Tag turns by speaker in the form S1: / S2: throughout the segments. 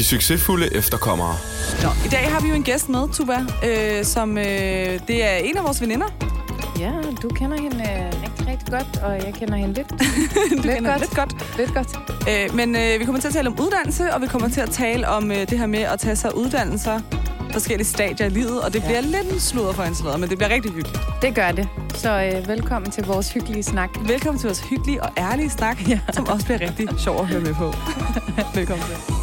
S1: De succesfulde efterkommere.
S2: Nå, I dag har vi jo en gæst med, Tuba, øh, som øh, det er en af vores veninder.
S3: Ja, du kender hende øh, rigtig, rigtig godt, og jeg kender hende lidt.
S2: Du
S3: lidt
S2: kender
S3: godt.
S2: lidt godt.
S3: Lidt godt.
S2: Øh, men øh, vi kommer til at tale om uddannelse, og vi kommer til at tale om øh, det her med at tage sig uddannelser forskellige stadier i livet, og det bliver lidt en sludder for hans men det bliver rigtig hyggeligt.
S3: Det gør det. Så øh, velkommen til vores hyggelige snak.
S2: Velkommen til vores hyggelige og ærlige snak, ja. som også bliver rigtig sjov at høre med på. Velkommen til.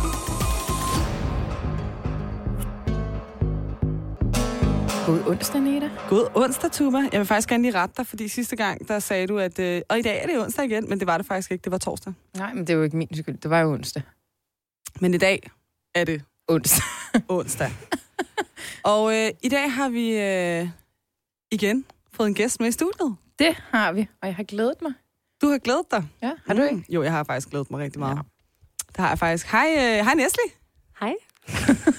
S3: God onsdag, Neda.
S2: God onsdag, Tuba. Jeg vil faktisk gerne lige rette dig, fordi sidste gang, der sagde du, at... Øh, og i dag er det onsdag igen, men det var det faktisk ikke. Det var torsdag.
S3: Nej, men det er jo ikke min skyld. Det var jo onsdag.
S2: Men i dag er det
S3: Onsdag.
S2: onsdag. og øh, i dag har vi øh, igen fået en gæst med i studiet.
S3: Det har vi, og jeg har glædet mig.
S2: Du har glædet dig.
S3: Ja, har du ikke?
S2: Jo, jeg har faktisk glædet mig rigtig meget. Ja. Det har jeg faktisk. Hej, øh, hej Nesli.
S4: Hej.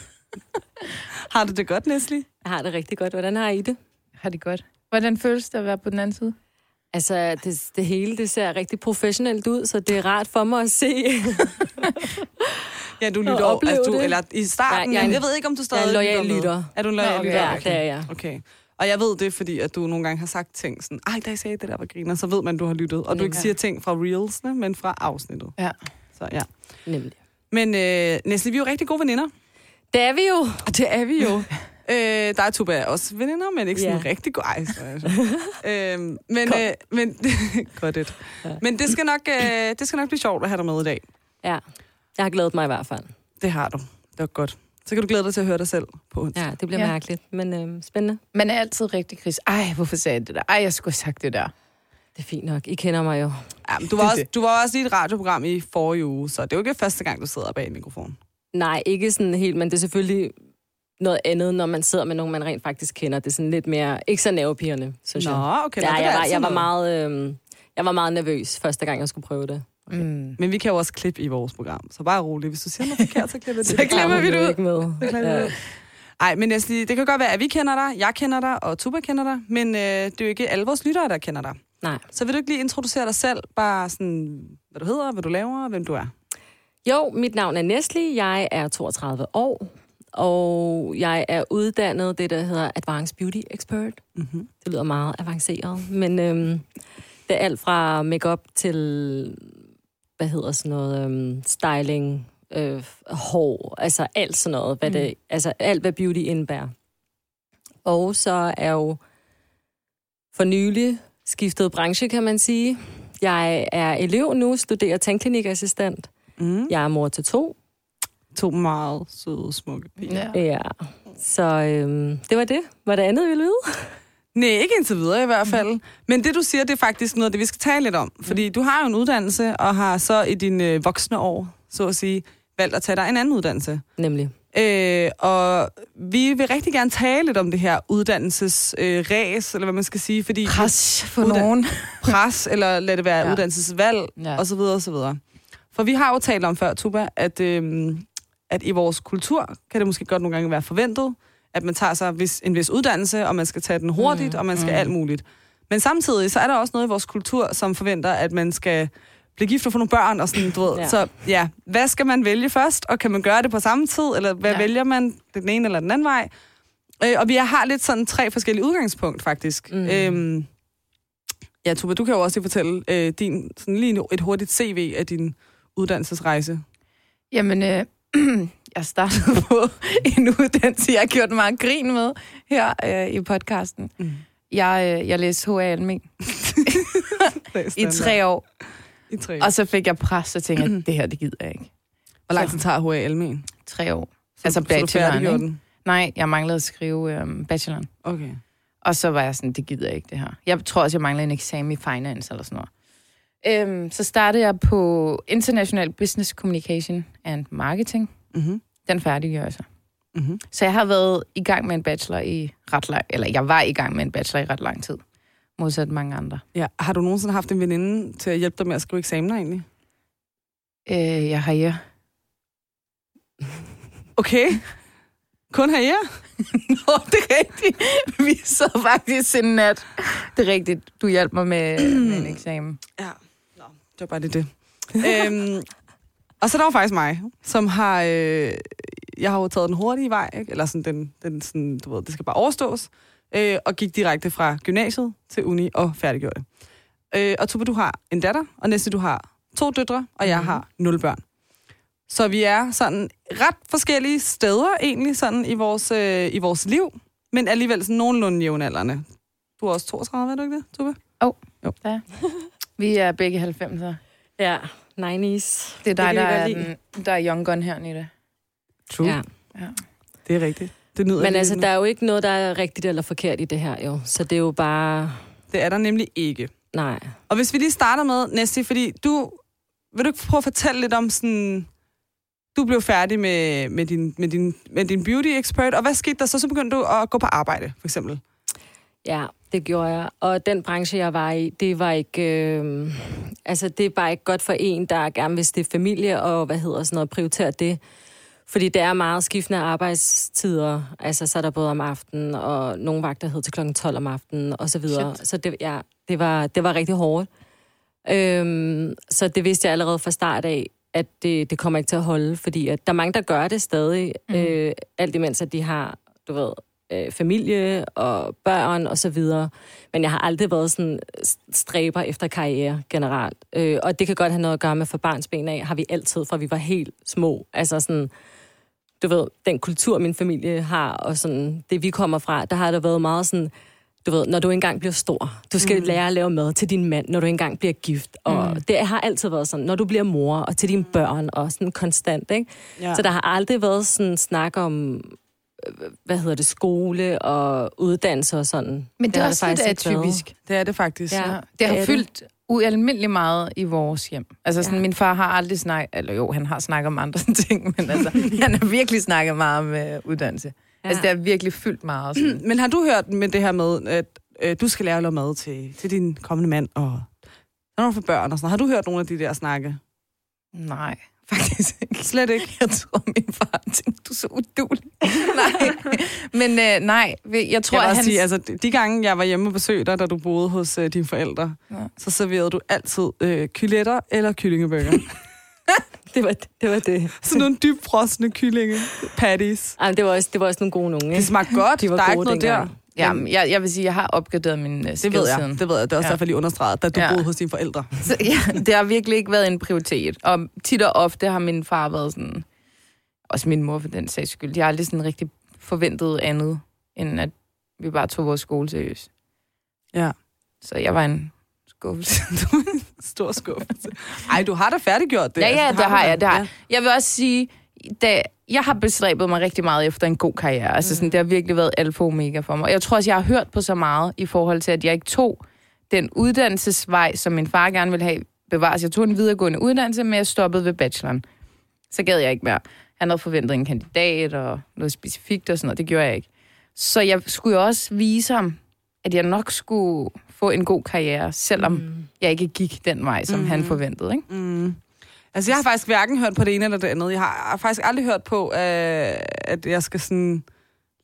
S2: Har du det godt, Nesli?
S4: Jeg har det rigtig godt. Hvordan har I det?
S3: Har det godt. Hvordan føles det at være på den anden side?
S4: Altså, det, det hele det ser rigtig professionelt ud, så det er rart for mig at se.
S2: Ja, du lytter op, altså, du,
S4: det.
S2: eller i starten,
S4: Ja, jeg
S2: jeg ved ikke, om du stadig
S4: jeg er en loyal
S2: med.
S4: lytter.
S2: Er du en loyal
S3: okay.
S2: lytter?
S4: Ja, det er jeg.
S2: Okay. Og jeg ved det, fordi at du nogle gange har sagt ting sådan, ej, da jeg sagde det der var griner, så ved man, du har lyttet. Og du ikke
S3: Ja.
S2: siger ting fra reelsene, men fra afsnittet.
S3: Ja.
S2: Så ja.
S4: Nemlig.
S2: Men øh, Nesli, vi er jo rigtig gode veninder.
S4: Det er vi jo.
S2: Og det er vi jo. øh, der er Tuba også veninder, men ikke sådan
S4: Ja.
S2: rigtig gode. Ej, så, altså. øhm, men, øh, men, godt et.
S4: Ja.
S2: men det skal, nok, øh, det skal nok blive sjovt at have dig med i dag.
S4: Ja. Jeg har glædet mig i hvert fald.
S2: Det har du. Det var godt. Så kan du glæde dig til at høre dig selv på onsdag.
S4: Ja, det bliver
S3: Ja.
S4: mærkeligt, men øh, spændende.
S3: Man er altid rigtig kris. Ej, hvorfor sagde jeg det der? Ej, jeg skulle have sagt det der.
S4: Det er fint nok. I kender mig jo.
S2: Ja, men du, var
S3: er
S2: også, du var også i et radioprogram i forrige uge, så det er jo ikke første gang, du sidder bag mikrofonen.
S4: Nej, ikke sådan helt, men det er selvfølgelig noget andet, når man sidder med nogen, man rent faktisk kender. Det er sådan lidt mere, ikke så nervepirrende, synes jeg.
S2: Nå, okay.
S4: Ja,
S2: er
S4: jeg, var, jeg, var meget, øh, jeg var meget nervøs første gang, jeg skulle prøve det.
S3: Okay. Mm.
S2: Men vi kan jo også klippe i vores program, så bare rolig. Hvis du siger noget forkert, så klipper det.
S3: Så
S2: Det
S3: klipper vi det ud.
S4: Ikke med.
S2: Klipper
S4: Ja.
S2: Ej, men Nesli, det kan godt være, at vi kender dig, jeg kender dig, og Tuba kender dig, men øh, det er jo ikke alle vores lyttere, der kender dig.
S4: Nej.
S2: Så vil du ikke lige introducere dig selv, bare sådan, hvad du hedder, hvad du laver, og hvem du er?
S4: Jo, mit navn er Nesli. Jeg er 32 år, og jeg er uddannet det, der hedder Advanced Beauty Expert.
S2: Mm-hmm.
S4: Det lyder meget avanceret, men øhm, det er alt fra makeup til, hvad hedder sådan noget, øhm, styling, øh, hår, altså alt sådan noget, hvad det, altså alt, hvad beauty indebærer. Og så er jo for nylig skiftet branche, kan man sige. Jeg er elev nu, studerer tandklinikassistent.
S2: Mm.
S4: Jeg er mor til to.
S2: To meget søde, smukke piger.
S3: Ja.
S4: Ja. Så øhm, det var det. Var det andet, vi ville vide?
S2: Nej, ikke indtil videre i hvert fald. Men det, du siger, det er faktisk noget af det, vi skal tale lidt om. Fordi du har jo en uddannelse, og har så i dine øh, voksne år, så at sige, valgt at tage dig en anden uddannelse.
S4: Nemlig.
S2: Øh, og vi vil rigtig gerne tale lidt om det her uddannelsesræs, øh, ræs, eller hvad man skal sige, fordi
S3: Pres for
S2: Uddan-
S3: nogen.
S2: pres, eller lad det være ja. Uddannelsesvalg,
S3: Ja.
S2: og så videre, og så videre. For vi har jo talt om før, Tuba, at, øhm, at i vores kultur kan det måske godt nogle gange være forventet, at man tager sig vis, en vis uddannelse, og man skal tage den hurtigt, mm. og man skal
S3: Mm.
S2: alt muligt. Men samtidig, så er der også noget i vores kultur, som forventer, at man skal blive gift og få nogle børn, og sådan, du ved. Ja. Så ja, hvad skal man vælge først, og kan man gøre det på samme tid, eller hvad ja. Vælger man, den ene eller den anden vej? Øh, og vi har lidt sådan tre forskellige udgangspunkt, faktisk. Mm. Øhm, ja, Tuba, du kan jo også lige fortælle øh, din, sådan lige nu- et hurtigt CV af din uddannelsesrejse.
S3: Jamen, øh, jeg startede på en uddannelse, jeg har gjort meget grin med her øh, i podcasten.
S2: Mm.
S3: Jeg, øh, jeg læste HA Almen i tre år,
S2: I tre.
S3: og så fik jeg pres, og tænkte, jeg, det her, det gider jeg ikke.
S2: Hvor lang tid tager HA Almen?
S3: Tre år.
S2: Så,
S3: Altså
S2: så
S3: bacheloren, ikke?
S2: den?
S3: Nej, jeg manglede at skrive øh, bacheloren.
S2: Okay.
S3: Og så var jeg sådan, det gider jeg ikke, det her. Jeg tror også, jeg manglede en eksamen i finance eller sådan noget. Øhm, så startede jeg på International Business Communication and Marketing.
S2: Mm-hmm.
S3: Den færdiggjorde jeg så.
S2: Mm-hmm.
S3: Så jeg har været i gang med en bachelor i ret lang, eller jeg var i gang med en bachelor i ret lang tid. Modsat mange andre.
S2: Ja. Har du nogensinde haft en veninde til at hjælpe dig med at skrive eksamener egentlig?
S3: Øh, jeg har ja.
S2: Okay. Kun her, ja?
S3: Nå, det er rigtigt. Vi sad faktisk en nat. Det er rigtigt. Du hjalp mig med, med en eksamen.
S2: Ja. Det var bare det. det. øhm, Og så er der jo faktisk mig, som har... Øh, jeg har jo taget den hurtige vej, ikke? eller sådan, den, den sådan, du ved, det skal bare overstås, øh, og gik direkte fra gymnasiet til uni og færdiggjorde det. Øh, og Tuba, du har en datter, og næste du har to døtre, og jeg
S3: Mhm.
S2: har nul børn. Så vi er sådan ret forskellige steder egentlig sådan i vores, øh, i vores liv, men alligevel sådan nogenlunde jævnaldrende. Du er også 32, er du ikke det, Tuba?
S3: Vi er begge 90'er.
S4: Ja, 90's.
S3: Det er dig,
S4: vi
S3: der er, den, der er young gun her, Nita.
S2: True.
S4: Ja.
S3: Ja.
S2: Det er rigtigt. Det nyder
S4: Men altså,
S2: lidt
S4: der
S2: nu.
S4: er jo ikke noget, der er rigtigt eller forkert i det her, jo. Så det er jo bare...
S2: Det er der nemlig ikke.
S4: Nej.
S2: Og hvis vi lige starter med, Næsti, fordi du... Vil du ikke prøve at fortælle lidt om sådan... Du blev færdig med, med, din, med, din, med din beauty expert, og hvad skete der så? Så begyndte du at gå på arbejde, for eksempel.
S4: Ja, det gjorde jeg. Og den branche, jeg var i, det var ikke... Øh, altså, det er bare ikke godt for en, der gerne vil stifte familie og, hvad hedder sådan noget, prioritere det. Fordi det er meget skiftende arbejdstider. Altså, så er der både om aftenen, og nogle vagter hed til klokken 12 om aftenen, og så videre.
S2: Shit.
S4: Så det, ja, det, var, det var rigtig hårdt. Øhm, så det vidste jeg allerede fra start af, at det, det kommer ikke til at holde, fordi at der er mange, der gør det stadig, mm. øh, alt imens, at de har, du ved, øh, familie og børn og så videre. Men jeg har aldrig været sådan stræber efter karriere generelt. Øh, og det kan godt have noget at gøre med for barnsben af, har vi altid, fra vi var helt små. Altså sådan, du ved, den kultur, min familie har, og sådan, det vi kommer fra, der har der været meget sådan, du ved, når du engang bliver stor, du skal mm. lære at lave mad til din mand, når du engang bliver gift. Og mm. det har altid været sådan, når du bliver mor, og til dine børn, og sådan konstant, ikke?
S2: Ja.
S4: Så der har aldrig været sådan snak om, hvad hedder det, skole og uddannelse og sådan.
S3: Men det, det er også
S4: faktisk
S3: lidt atypisk.
S2: Det er det faktisk.
S4: Ja.
S3: Ja. Det har
S4: det er
S3: fyldt ualmindeligt meget i vores hjem. Altså sådan,
S4: Ja.
S3: min far har aldrig snakket, eller jo, han har snakket om andre ting, men altså, han har virkelig snakket meget om øh, uddannelse. Ja. Altså, det har virkelig fyldt meget. Sådan.
S2: Men har du hørt med det her med, at øh, du skal lære at lave mad til, til din kommende mand, og når du får børn og sådan. Har du hørt nogle af de der snakke?
S3: Nej, faktisk ikke.
S2: Slet ikke.
S3: Jeg tror, min far tænkte, du er så udulig. nej, men øh, nej, jeg tror,
S2: jeg
S3: at han...
S2: sige, altså, de- gange, jeg var hjemme og besøgte dig, da du boede hos øh, dine forældre,
S3: Ja.
S2: så serverede du altid øh, kyletter eller kyllingebøger.
S4: Det var det. Var det.
S2: Sådan nogle dybfrosne kyllinge patties.
S4: Ej, det, var også, det var også nogle gode nogen,
S2: Det
S4: ikke?
S2: smagte godt.
S4: De var
S2: der er ikke noget der.
S4: dengang.
S3: Ja, men jeg, jeg vil sige, jeg har opgraderet min uh,
S2: Det ved jeg. Det ved jeg. Det er også ja.
S3: Ja.
S2: derfor lige understreget, da du ja.
S3: Ja.
S2: boede hos dine forældre.
S3: Så, ja, det har virkelig ikke været en prioritet. Og tit og ofte har min far været sådan, også min mor for den sags skyld, de har aldrig sådan rigtig forventet andet, end at vi bare tog vores skole seriøst.
S2: Ja.
S3: Så jeg var en skuffelse.
S2: Stor skuffelse. Ej, du har da færdiggjort det.
S3: Ja, ja, det har
S2: du
S3: jeg, det har jeg. Jeg vil også sige, da jeg har bestræbet mig rigtig meget efter en god karriere. Altså sådan, det har virkelig været alfa og omega for mig. Og jeg tror også, jeg har hørt på så meget i forhold til, at jeg ikke tog den uddannelsesvej, som min far gerne ville have bevares. Jeg tog en videregående uddannelse, men jeg stoppede ved bacheloren. Så gad jeg ikke mere. Han havde forventet en kandidat og noget specifikt og sådan noget. Det gjorde jeg ikke. Så jeg skulle jo også vise ham, at jeg nok skulle få en god karriere, selvom mm. jeg ikke gik den vej, som mm. han forventede. Ikke?
S2: Mm. Altså, jeg har faktisk hverken hørt på det ene eller det andet. Jeg har, faktisk aldrig hørt på, øh, at jeg skal sådan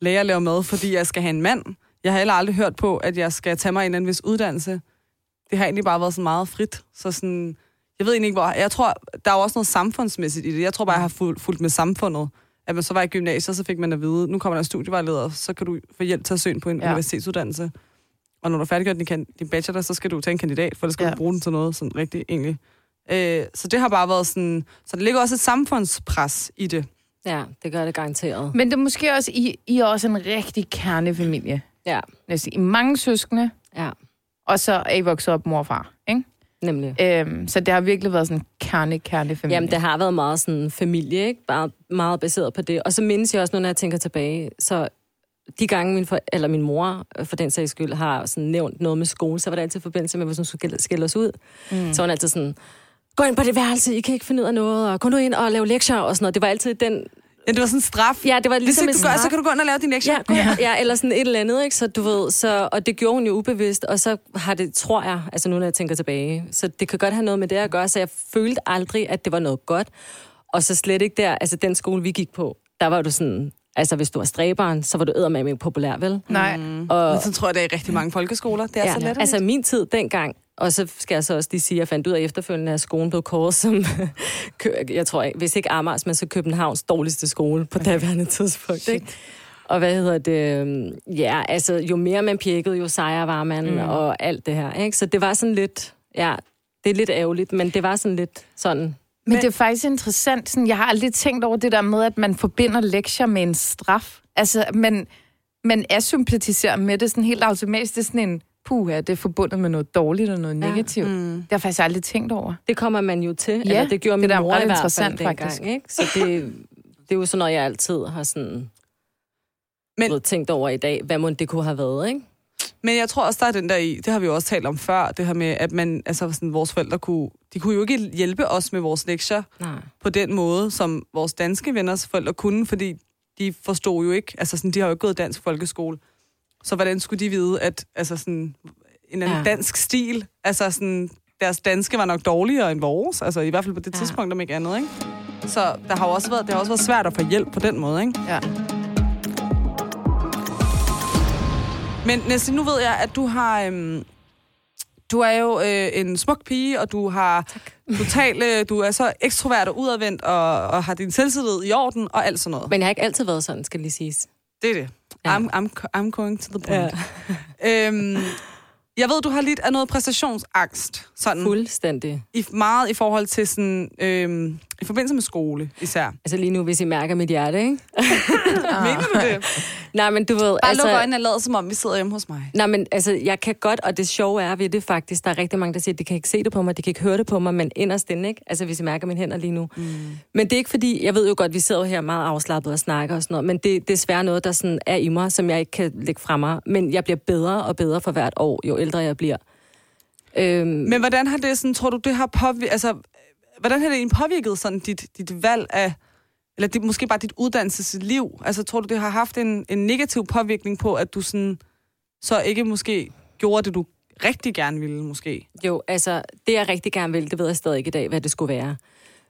S2: lære at lave mad, fordi jeg skal have en mand. Jeg har heller aldrig hørt på, at jeg skal tage mig en eller anden vis uddannelse. Det har egentlig bare været så meget frit. Så sådan, jeg ved egentlig ikke, hvor... Jeg tror, der er jo også noget samfundsmæssigt i det. Jeg tror bare, jeg har fulgt, fulgt med samfundet. At man så var i gymnasiet, så fik man at vide, nu kommer der en studievejleder, så kan du få hjælp til at søge på en ja. Universitetsuddannelse. Og når du er færdiggjort din, din bachelor, så skal du tage en kandidat, for det skal. Ja. du bruge den til noget sådan rigtig egentlig. Øh, så det har bare været sådan... Så der ligger også et samfundspres i det.
S4: Ja, det gør det garanteret.
S3: Men det er måske også, I, I er også en rigtig kernefamilie.
S4: Ja,
S3: Altså, I mange søskende,
S4: ja,
S3: og så er I vokset op mor og far, ikke?
S4: nemlig.
S3: Øhm, så det har virkelig været sådan en kerne, kernefamilie.
S4: Jamen, det har været meget sådan familie, ikke? Bare meget baseret på det. Og så mindes jeg også, når jeg tænker tilbage, så de gange min, for, eller min mor, øh, for den sags skyld, har sådan nævnt noget med skole, så var det altid i forbindelse med, hvis hun skulle skille os ud. Mm. Så var hun altid sådan, gå ind på det værelse, I kan ikke finde ud af noget, og gå nu ind og lave lektier og sådan noget. Det var altid den...
S2: Ja, det var sådan en straf.
S4: Ja, det var
S2: Hvis
S4: ligesom
S2: ikke
S4: en
S2: du gør, så kan du gå ind og lave din lektie.
S4: Ja, ja. ja, eller sådan et eller andet, ikke? Så du ved, så, og det gjorde hun jo ubevidst, og så har det, tror jeg, altså nu når jeg tænker tilbage, så det kan godt have noget med det at gøre, så jeg følte aldrig, at det var noget godt. Og så slet ikke der, altså den skole, vi gik på, der var du sådan, altså hvis du var stræberen, så var du eddermame populær, vel?
S3: Nej.
S2: Mm.
S4: Og,
S2: Men så tror jeg, det er i rigtig mange folkeskoler. Det er
S4: ja,
S2: så let.
S4: altså min tid dengang, Og så skal jeg så også lige sige, at jeg fandt ud af efterfølgende, at skolen blev kåret som, jeg tror hvis ikke Amars, men så Københavns dårligste skole på daværende tidspunkt. Ikke? Og hvad hedder det? øhm, Ja, altså jo mere man pjekkede, jo sejere var man, mm. og alt det her. Ikke? Så det var sådan lidt, ja, det er lidt ærgerligt, men det var sådan lidt sådan,
S3: Men det er faktisk interessant. Sådan, jeg har aldrig tænkt over det der med, at man forbinder lektier med en straf. Altså, man, man asympatiserer med det sådan helt automatisk. Det er sådan en, puha, det er forbundet med noget dårligt og noget
S4: Ja.
S3: negativt. Mm. Det har jeg faktisk aldrig tænkt over.
S4: det kommer man jo til.
S3: Ja,
S4: eller det gjorde
S3: det
S4: min mor i hvert fald
S3: interessant,
S4: dengang.
S3: faktisk.
S4: Ikke? Så det, det er jo sådan noget, jeg altid har sådan,
S2: Men-
S4: tænkt over i dag. Hvad må det kunne have været, ikke?
S2: Men jeg tror også, der er den der i, det har vi jo også talt om før, det her med, at man, altså sådan, vores forældre kunne, de kunne jo ikke hjælpe os med vores lektier
S4: Nej.
S2: på den måde, som vores danske venners forældre kunne, fordi de forstod jo ikke, altså sådan, de har jo ikke gået dansk folkeskole. Så hvordan skulle de vide, at altså sådan, en anden ja. Dansk stil, altså sådan, deres danske var nok dårligere end vores, altså i hvert fald på det
S4: Ja.
S2: tidspunkt, om ikke andet, ikke? Så der har også været, det har også været svært at få hjælp på den måde, ikke?
S3: Ja.
S2: Men Næste, nu ved jeg, at du har... Øhm, du er jo øh, en smuk pige, og du har totalt, øh, du er så ekstrovert og udadvendt, og, og har din selvtillid i orden, og alt sådan noget.
S4: Men jeg har ikke altid været sådan, skal lige siges.
S2: Det er det.
S4: Ja.
S2: I'm, I'm, I'm going to the point. Ja. Øhm, jeg ved, du har lidt af noget præstationsangst. Sådan,
S4: Fuldstændig.
S2: i, meget i forhold til sådan, øhm, i forbindelse med skole især.
S4: Altså lige nu, hvis I mærker mit hjerte, ikke?
S2: Mener du det?
S4: Nej, men du ved...
S2: Bare
S4: altså,
S2: luk øjnene og lad som om, vi sidder hjemme hos mig.
S4: Nej, men altså, jeg kan godt, og det sjove er ved det faktisk, der er rigtig mange, der siger, at de kan ikke se det på mig, de kan ikke høre det på mig, men inderst inde, ikke? Altså, hvis I mærker mine hænder lige nu. Mm. Men det er ikke fordi, jeg ved jo godt, vi sidder her meget afslappet og snakker og sådan noget, men det, det er desværre noget, der sådan er i mig, som jeg ikke kan lægge fra mig. Men jeg bliver bedre og bedre for hvert år, jo ældre jeg bliver. Øhm,
S2: Men hvordan har det sådan, tror du, det har påvirket, altså, hvordan har det påvirket sådan dit, dit valg af, eller dit, måske bare dit uddannelsesliv? Altså, tror du, det har haft en, en negativ påvirkning på, at du sådan, så ikke måske gjorde det, du rigtig gerne ville, måske?
S4: Jo, altså, det jeg rigtig gerne vil, det ved jeg stadig ikke i dag, hvad det skulle være.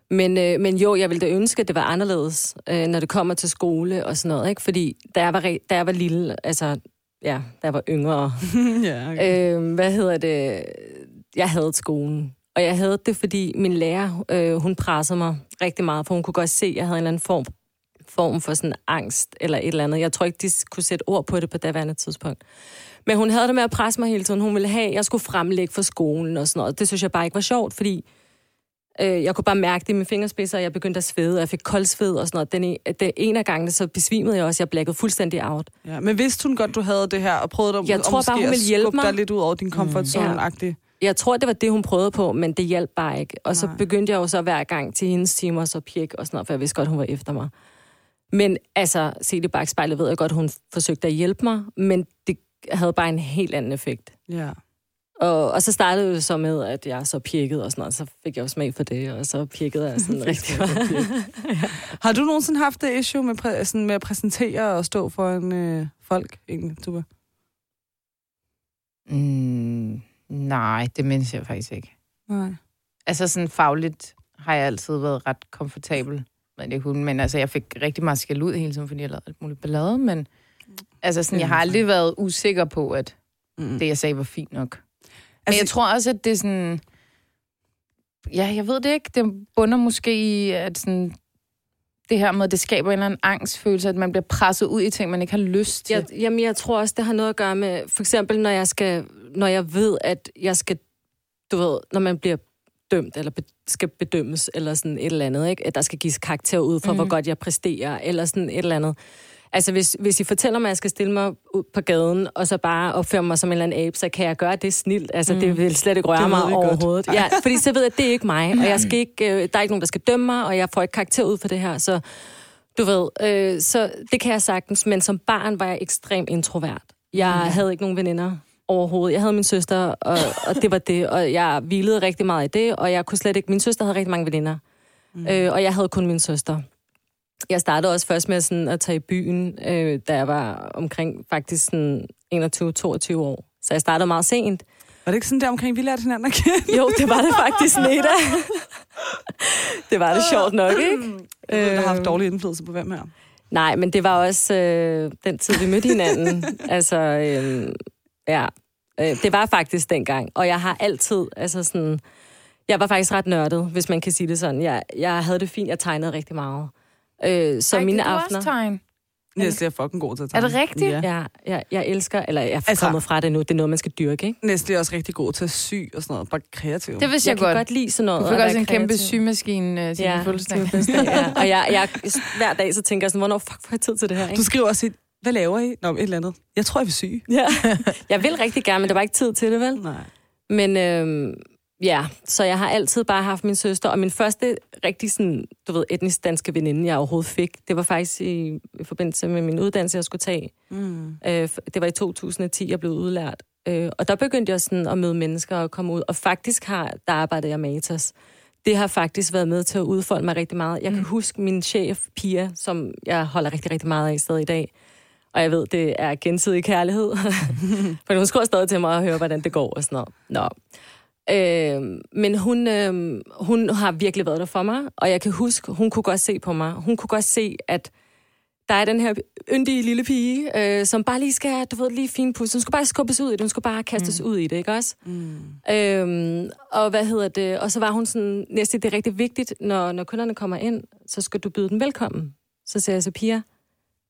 S4: Men, øh, men jo, jeg ville da ønske, at det var anderledes, øh, når det kommer til skole og sådan noget, ikke? Fordi da jeg var, da jeg var lille, altså, ja, da jeg var yngre,
S2: ja, okay.
S4: øh, hvad hedder det, jeg havde skolen. Og jeg havde det, fordi min lærer, øh, hun pressede mig rigtig meget, for hun kunne godt se, at jeg havde en eller anden form, form for sådan angst eller et eller andet. Jeg tror ikke, de kunne sætte ord på det på daværende tidspunkt. Men hun havde det med at presse mig hele tiden. Hun ville have, at jeg skulle fremlægge for skolen og sådan noget. Det synes jeg bare ikke var sjovt, fordi øh, jeg kunne bare mærke det i mine fingerspidser, og jeg begyndte at svede, og jeg fik koldsved og sådan noget. Den, e- den en af gangene, så besvimede jeg også. Jeg blækkede fuldstændig out.
S2: ja. Men vidste hun godt, du havde det her, og prøvede dig
S4: Jeg tror
S2: måske
S4: bare, hun
S2: at
S4: ville hjælpe mig.
S2: dig lidt ud over din comfort zone
S4: Ja. Jeg tror, det var det, hun prøvede på, men det hjalp bare ikke. Og så
S2: Nej.
S4: begyndte jeg jo så hver gang til hendes timer, så pjek og sådan noget, for jeg vidste godt, hun var efter mig. Men altså, set i bagspejlet ved jeg godt, hun forsøgte at hjælpe mig, men det havde bare en helt anden effekt.
S2: Ja.
S4: Og, og så startede det så med, at jeg så pjekkede og sådan noget, så fik jeg jo smag for det, og så pjekkede jeg sådan rigtig meget.
S2: Har du nogensinde haft det issue med, præ- sådan med at præsentere og stå for en øh, folk, egentlig, Tuba?
S3: Mm, nej, det mindes jeg faktisk ikke.
S2: Nej.
S3: Altså sådan fagligt har jeg altid været ret komfortabel med det hun, men altså jeg fik rigtig meget skæld ud hele tiden, fordi jeg lavede alt muligt ballade, men altså sådan, jeg har aldrig været usikker på, at
S2: Mm.
S3: det jeg sagde var fint nok. Men
S2: Altså-
S3: jeg tror også, at det er sådan... Ja, jeg ved det ikke. Det bunder måske i, at sådan, det her med, det skaber en eller anden angstfølelse, at man bliver presset ud i ting, man ikke har lyst til.
S4: Jeg, jamen, jeg tror også, det har noget at gøre med, for eksempel, når jeg, skal, når jeg ved, at jeg skal, du ved, når man bliver dømt, eller be, skal bedømmes, eller sådan et eller andet, ikke? at der skal gives karakter ud for, mm. hvor godt jeg præsterer, eller sådan et eller andet. Altså, hvis, hvis I fortæller mig, at jeg skal stille mig ud på gaden, og så bare opføre mig som en eller anden abe, så kan jeg gøre det snilt. Altså, mm. det vil slet ikke røre mig
S2: godt.
S4: overhovedet. Ja, fordi så ved jeg, at det er ikke mig, og jeg skal ikke, øh, der er ikke nogen, der skal dømme mig, og jeg får ikke karakter ud for det her, så du ved, øh, så det kan jeg sagtens, men som barn var jeg ekstremt introvert. Jeg mm. havde ikke nogen veninder overhovedet. Jeg havde min søster, og, og det var det, og jeg hvilede rigtig meget i det, og jeg kunne slet ikke... Min søster havde rigtig mange veninder, mm. øh, og jeg havde kun min søster. Jeg startede også først med sådan at tage i byen, øh, da jeg var omkring faktisk sådan 21-22 år. Så jeg startede meget sent.
S2: Var det ikke sådan der omkring, vi lærte hinanden at kende?
S4: Jo, det var det faktisk, Neda. det var det sjovt nok, ikke?
S2: Jeg ved, der har haft dårlig indflydelse på hvem her.
S4: Nej, men det var også øh, den tid, vi mødte hinanden. altså, øh, ja. Øh, det var faktisk dengang, og jeg har altid, altså sådan, jeg var faktisk ret nørdet, hvis man kan sige det sådan. Jeg, jeg havde det fint, jeg tegnede rigtig meget. Øh, så
S3: Ej,
S4: mine
S3: du
S4: aftener...
S3: også tegne?
S2: Næste er fucking god til at
S3: Er
S2: tegne.
S3: det rigtigt?
S2: Ja.
S4: Ja, jeg, jeg elsker, eller jeg er
S2: Altså-
S4: kommet fra det nu, det er noget, man skal dyrke, ikke?
S2: Næste er også rigtig god til at sy og sådan noget. Bare kreativ.
S3: Det vidste jeg,
S4: Jeg kan
S3: godt.
S4: godt lide sådan noget.
S3: Du fik
S4: være
S3: også en kæmpe
S4: kreativ.
S3: symaskine uh, til
S4: ja,
S3: din fødselsdag,
S4: ja. Og jeg, jeg, hver dag så tænker jeg sådan, hvornår fuck får jeg tid til det her, ikke?
S2: Du skriver også, et, hvad laver I? Nå, et eller andet. Jeg tror, jeg vil sy.
S4: Ja. Jeg vil rigtig gerne, men der var ikke tid til det, vel?
S2: Nej.
S4: Men øhm, ja, så jeg har altid bare haft min søster, og min første rigtig sådan, du ved, etnisk danske veninde, jeg overhovedet fik, det var faktisk i, i forbindelse med min uddannelse, jeg skulle tage.
S2: Mm.
S4: Øh, det var i 2010, jeg blev udlært. Øh, og der begyndte jeg sådan at møde mennesker og komme ud. Og faktisk har, der arbejdede jeg med Matas. Det har faktisk været med til at udfolde mig rigtig meget. Jeg kan huske min chef, Pia, som jeg holder rigtig, rigtig meget af stadig i dag. Og jeg ved, det er gensidig kærlighed. For hun skriver stadig til mig og hører, hvordan det går og sådan noget. Nå. Øh, men hun, øh, hun har virkelig været der for mig, og jeg kan huske, hun kunne godt se på mig. Hun kunne godt se, at der er den her yndige lille pige, øh, som bare lige skal, du ved, lige fin pus. Hun skulle bare skubbes ud i det, hun skulle bare kastes mm. ud i det, ikke også?
S2: Mm.
S4: Øhm, og hvad hedder det? Og så var hun sådan, næste, det er rigtig vigtigt, når, når kunderne kommer ind, så skal du byde dem velkommen. Så siger jeg så, Pia,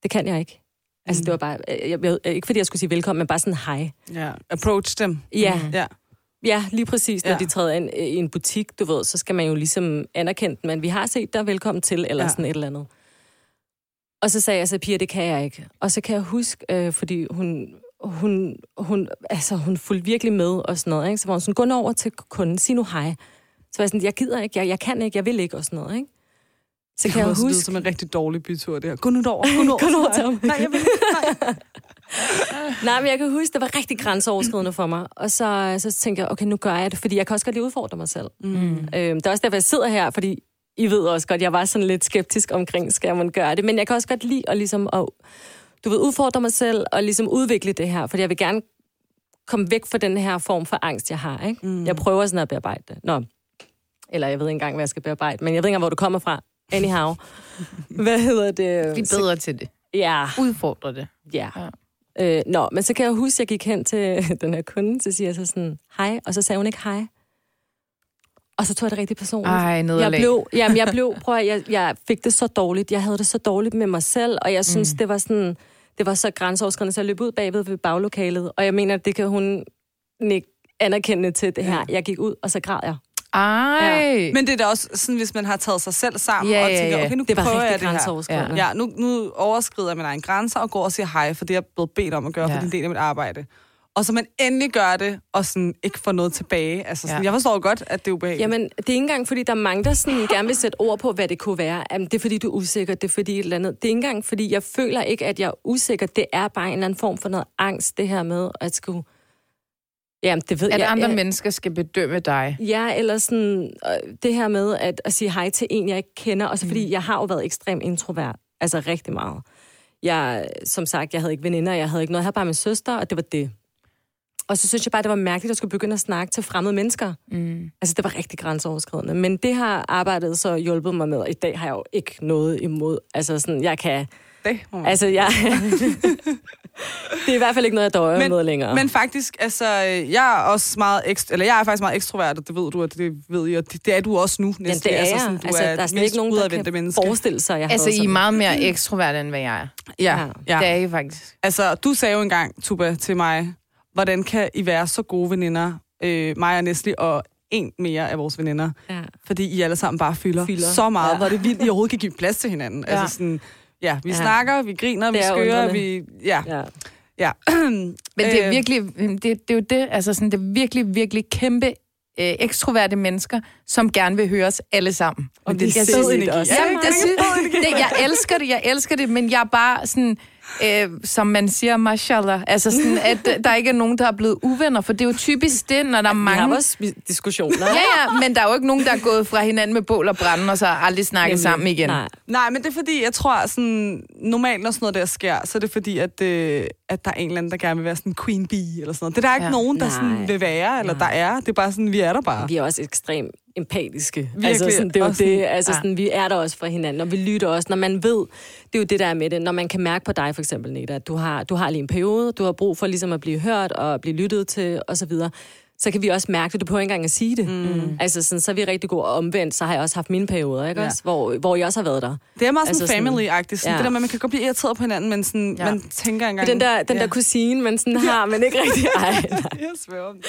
S4: det kan jeg ikke. Altså,
S2: Mm.
S4: det var bare, øh, jeg, jeg, ikke fordi jeg skulle sige velkommen, men bare sådan hej.
S2: Ja. Approach dem.
S4: Ja,
S2: Ja.
S4: Ja, lige præcis. Når
S2: Ja.
S4: de træder ind øh, i en butik, du ved, så skal man jo ligesom anerkende dem, men vi har set dig velkommen til, eller
S2: Ja.
S4: sådan et eller andet. Og så sagde jeg så, Pia, det kan jeg ikke. Og så kan jeg huske, øh, fordi hun, hun, hun, altså, hun fulgte virkelig med og sådan noget, ikke? Så var hun sådan, gå nu over til kunden, sig nu hej. Så var jeg sådan, jeg gider ikke, jeg, jeg kan ikke, jeg vil ikke og sådan noget, ikke? Så
S2: Det
S4: kan jeg
S2: lyde
S4: huske...
S2: som en rigtig dårlig bytur, det her. Gå nu derover. Gå nu over.
S4: Til ham.
S2: Nej, jeg vil
S4: Nej, men jeg kan huske, det var rigtig grænseoverskridende for mig. Og så, så tænkte jeg, okay, nu gør jeg det, fordi jeg kan også godt lide at udfordre mig selv.
S2: Mm.
S4: Øhm, det er også derfor, jeg sidder her, fordi I ved også godt, jeg var sådan lidt skeptisk omkring, skal man gøre det. Men jeg kan også godt lide at, ligesom, at du ved, udfordre mig selv og ligesom udvikle det her, fordi jeg vil gerne komme væk fra den her form for angst, jeg har. Ikke?
S2: Mm.
S4: Jeg prøver sådan at bearbejde det. Nå. Eller jeg ved ikke engang, hvad jeg skal bearbejde, men jeg ved ikke engang, hvor du kommer fra. Anyhow. Hvad hedder det?
S3: Bliv bedre til det.
S4: Ja.
S3: Udfordre det.
S4: Ja.
S3: Ja.
S4: Øh, nå, men så kan jeg huske, at jeg gik hen til den her kunde, så siger jeg så sådan, hej, og så sagde hun ikke hej. Og så tog jeg det rigtig personligt.
S3: Ej,
S4: jeg
S3: nederlag.
S4: blev, jamen, jeg blev, prøv at, jeg, jeg fik det så dårligt. Jeg havde det så dårligt med mig selv, og jeg synes, mm. det var sådan, det var så grænseoverskridende, så jeg løb ud bagved ved baglokalet, og jeg mener, det kan hun ikke anerkende til det her. Jeg gik ud, og så græd jeg.
S3: Ej.
S2: Men det er da også sådan, hvis man har taget sig selv sammen
S3: Ja,
S2: og
S3: ja,
S2: tænker,
S3: ja.
S2: okay, nu
S4: Det
S2: prøver jeg det her.
S4: grænseoverskridende.
S2: Ja, nu, nu overskrider jeg mine egne grænser og går og siger hej, for det er jeg blevet bedt om at gøre,
S3: Ja.
S2: for det er en del af mit arbejde. Og så man endelig gør det, og sådan ikke får noget tilbage. Altså, sådan,
S3: Ja.
S2: Jeg forstår godt, at det er ubehageligt.
S4: Jamen, det er ikke engang, fordi der er mange, der sådan gerne vil sætte ord på, hvad det kunne være. Jamen, det er, fordi du er usikker, det er fordi et eller andet. Det er ikke engang, fordi jeg føler ikke, at jeg er usikker. Det er bare en eller anden form for noget angst, det her med at skulle... Jamen, det ved
S3: At
S4: jeg.
S3: andre
S4: jeg,
S3: mennesker skal bedømme dig.
S4: Ja, eller sådan, øh, det her med at, at sige hej til en, jeg ikke kender. Og så fordi, jeg har jo været ekstremt introvert. Altså rigtig meget. Jeg, som sagt, jeg havde ikke veninder, jeg havde ikke noget. Jeg havde bare min søster, og det var det. Og så synes jeg bare, det var mærkeligt at skulle begynde at snakke til fremmede mennesker.
S3: Mm.
S4: Altså, det var rigtig grænseoverskridende. Men det har arbejdet så hjulpet mig med, og i dag har jeg jo ikke noget imod. Altså, sådan, jeg kan...
S2: det, man
S4: Altså, jeg... det er i hvert fald ikke noget, jeg døjer
S2: Men-
S4: med længere.
S2: Men faktisk, altså, jeg er også meget ekstra, eller jeg er faktisk meget ekstrovert, og det ved du, og det ved jeg, og det, det er du også nu næsten.
S4: Jamen, det er
S2: altså, sådan, du
S4: altså,
S2: er
S4: der er slet
S2: mest
S4: ikke nogen, der kan
S2: menneske.
S4: forestille sig, jeg
S3: Altså, I er meget mere ekstrovert, end hvad jeg er.
S2: Ja,
S4: Ja.
S2: ja.
S3: Det er I faktisk.
S2: Altså, du sagde jo engang, Tuba, til mig, hvordan kan I være så gode veninder, øh, mig og Nestle, og en mere af vores veninder,
S4: Ja.
S2: fordi I alle sammen bare fylder,
S4: Fylder.
S2: så meget, ja. Hvor det vildt, I overhovedet kan give plads til hinanden. Ja. Altså sådan, ja, vi ja. Snakker, vi griner, vi
S4: Det er
S2: skører, vi... Ja,
S4: ja.
S2: ja.
S3: Men det er
S2: Øh.
S3: virkelig, det, det er jo det, altså sådan, det er virkelig, virkelig kæmpe øh, ekstroverte mennesker, som gerne vil høre os alle sammen.
S4: Og
S2: Men det er fed energi.
S4: også.
S2: Ja,
S3: Jamen, det, det, det, jeg elsker det, jeg elsker det, men jeg er bare sådan, øh, som man siger, mashallah, altså sådan, at der ikke er nogen, der er blevet uvenner, for det er jo typisk det, når der er
S4: Vi
S3: mange...
S4: har også diskussioner.
S3: Ja, ja, men der er jo ikke nogen, der er gået fra hinanden med bål og brænde, og så har aldrig snakket
S4: Nemlig.
S3: sammen igen.
S4: Nej.
S2: Nej, men det er fordi, jeg tror sådan, normalt når sådan noget der sker, så er det fordi, at, øh, at der er en eller anden, der gerne vil være sådan queen bee, eller sådan noget. Det er der ikke
S3: Ja.
S2: nogen, der
S4: Nej.
S2: sådan vil være, eller
S4: Nej.
S2: der er. Det er bare sådan, vi er der bare.
S4: Vi er også ekstremt empatiske.
S2: Virkelig.
S4: Altså, sådan, det er jo det. Altså,
S3: ja.
S4: sådan, vi er der også for hinanden, og vi lytter også. Når man ved, det er jo det der er med det, når man kan mærke på dig for eksempel, Nita, at du har, du har lige en periode, du har brug for ligesom at blive hørt og blive lyttet til osv., så kan vi også mærke det. Du behøver ikke engang at sige det. Mm. Altså, sådan, så er vi rigtig gode. Og omvendt, så har jeg også haft mine perioder, ikke
S2: Ja.
S4: også? Hvor, hvor jeg også har været der.
S2: Det er meget
S4: Altså
S2: sådan family-agtigt. Sådan
S4: Ja.
S2: Det der med, at man kan godt blive irriteret på hinanden, men sådan,
S3: Ja.
S2: ja. man tænker engang...
S4: Den der, den
S2: ja.
S4: der kusine, man sådan har, men ikke rigtig... Ej, nej,
S2: Jeg sværger om det.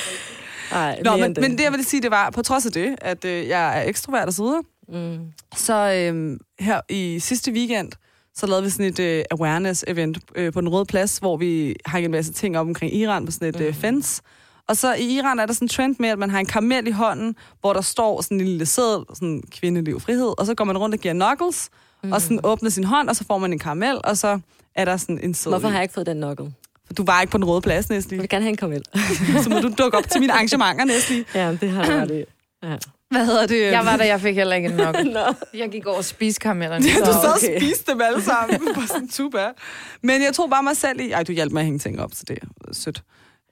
S4: nej,
S2: Nå, men,
S4: end
S2: men det jeg ville sige, det var, på trods af det, at øh, jeg er ekstrovert og så videre,
S4: Mm.
S2: så øh, her i sidste weekend, så lavede vi sådan et øh, awareness-event øh, på den røde plads, hvor vi har en masse ting op omkring Iran på sådan et øh, fence. Og så i Iran er der sådan en trend med, at man har en karamel i hånden, hvor der står sådan en lille sædel, sådan kvindeliv frihed, og så går man rundt og giver knuckles, mm. og sådan åbner sin hånd, og så får man en karamel, og så er der sådan en sædel.
S4: Hvorfor har jeg ikke fået den knuckle?
S2: Du var ikke på den røde plads,
S4: Jeg
S2: Næsli.
S4: vil gerne have en karamel.
S2: Så må du dukke op til mine arrangementer, Næsli.
S4: ja, det har ret i. Ja.
S2: Hvad hedder det?
S3: Jeg var der, jeg fik heller ikke nok. Jeg gik over og spiste karamellerne.
S2: Ja, du
S4: Nå,
S2: sad og
S4: okay.
S2: spiste dem alle sammen på sådan en tuba. Men jeg tog bare mig selv i... Ej, du hjalp mig at hænge ting op, så det er sødt.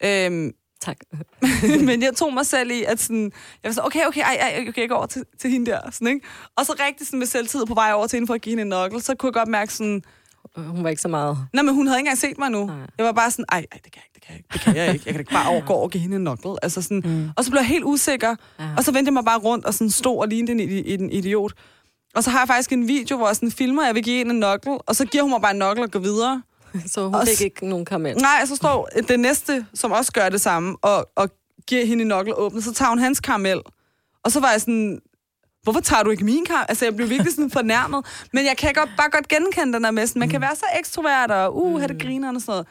S2: Øhm,
S4: Tak.
S2: men jeg tog mig selv i, at sådan, jeg var sådan, okay, okay, ej, ej, okay, jeg går over til, til hende der, sådan, ikke? Og så rigtig sådan med selvtid på vej over til hende for at give hende en nokkel, så kunne jeg godt mærke sådan,
S4: Hun var ikke så meget.
S2: nej, men hun havde ikke engang set mig nu.
S4: Nej.
S2: Jeg var bare sådan, ej, ej, det kan jeg ikke, det kan jeg ikke, det kan jeg ikke. Jeg kan ikke bare over, gå over og give hende en nokkel. Altså sådan, mm. Og så blev jeg helt usikker,
S4: Ja.
S2: og så vendte jeg mig bare rundt og sådan stod og lignede en, idi- en idiot. Og så har jeg faktisk en video, hvor jeg sådan filmer, at jeg vil give hende en nokkel, og så giver hun mig bare en nokkel og går videre.
S4: Så hun
S2: Og
S4: fik ikke nogen karamel.
S2: Nej, så står det næste, som også gør det samme, og, og giver hende en nokkel åbnet, så tager hun hans karamel. Og så var jeg sådan, hvorfor tager du ikke min karamel? Altså, jeg blev virkelig sådan fornærmet. Men jeg kan godt, bare godt genkende den der med, sådan, man kan være så ekstrovert, og uh, have det griner og sådan noget.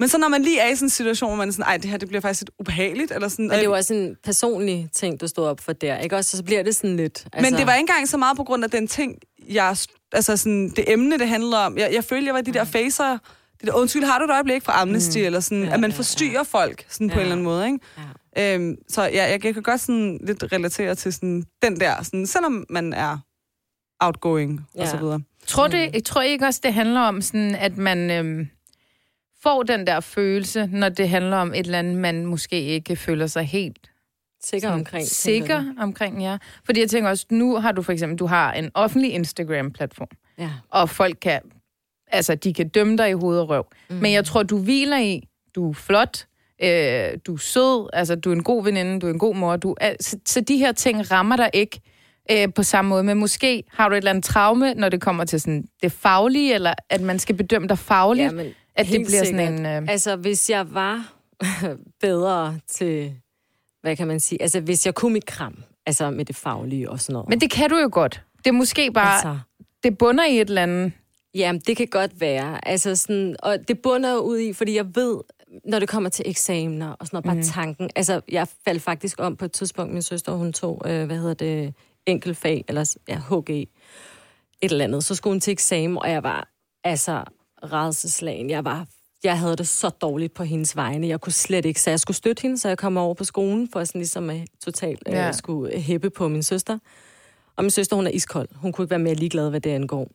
S2: Men så når man lige er i sådan en situation, hvor man er sådan, ej, det her det bliver faktisk lidt ubehageligt, eller sådan.
S4: Men det er jo også en personlig ting, du stod op for der, ikke også? Så bliver det sådan lidt... Altså,
S2: Men det var ikke engang så meget på grund af den ting, jeg, altså sådan, det emne, det handler om. Jeg, jeg følte, jeg var de der facer, det der, undskyld, har du et øjeblik fra Amnesty, mm. eller sådan, ja, at man
S4: ja,
S2: forstyrrer folk sådan på
S4: Ja.
S2: en eller anden måde, ikke?
S4: Ja.
S2: Øhm, så ja, jeg, jeg kan godt sådan lidt relatere til sådan, den der, sådan, selvom man er outgoing
S4: Ja.
S2: og så videre.
S3: Tror, det, jeg tror ikke også, det handler om, sådan, at man øhm, får den der følelse, når det handler om et eller andet, man måske ikke føler sig helt
S4: Sikker
S3: sådan
S4: omkring.
S3: sikker omkring, ja. Fordi jeg tænker også, nu har du for eksempel, du har en offentlig Instagram-platform.
S4: Ja.
S3: og folk kan, altså de kan dømme dig i hoved og røv. Mm. Men jeg tror, du hviler i, du er flot, øh, du er sød, altså du er en god veninde, du er en god mor, du er, så, så de her ting rammer dig ikke øh, på samme måde, men måske har du et eller andet traume, når det kommer til sådan det faglige, eller at man skal bedømme dig fagligt,
S4: Ja, men
S3: at det bliver
S4: sikkert.
S3: sådan en... Øh,
S4: Altså, hvis jeg var bedre til... Hvad kan man sige? Altså, hvis jeg kunne mit kram, altså med det faglige og sådan noget.
S3: men det kan du jo godt. Det er måske bare, altså, det bunder i et eller andet...
S4: Jamen, det kan godt være. Altså sådan, og det bunder jo ud i, fordi jeg ved, når det kommer til eksamener og sådan noget, bare
S3: Mhm.
S4: tanken. Altså, jeg faldt faktisk om på et tidspunkt, min søster, hun tog, øh, hvad hedder det, enkeltfag, eller ja, HG, et eller andet. Så skulle hun til eksamen, og jeg var altså rædselslagen. Jeg var jeg havde det så dårligt på hendes vegne. Jeg kunne slet ikke, så jeg skulle støtte hende, så jeg kom over på skolen, for sådan ligesom at totalt øh,
S3: Ja.
S4: skulle hæppe på min søster. Og min søster, hun er iskold. Hun kunne ikke være mere ligeglad, hvad det angår.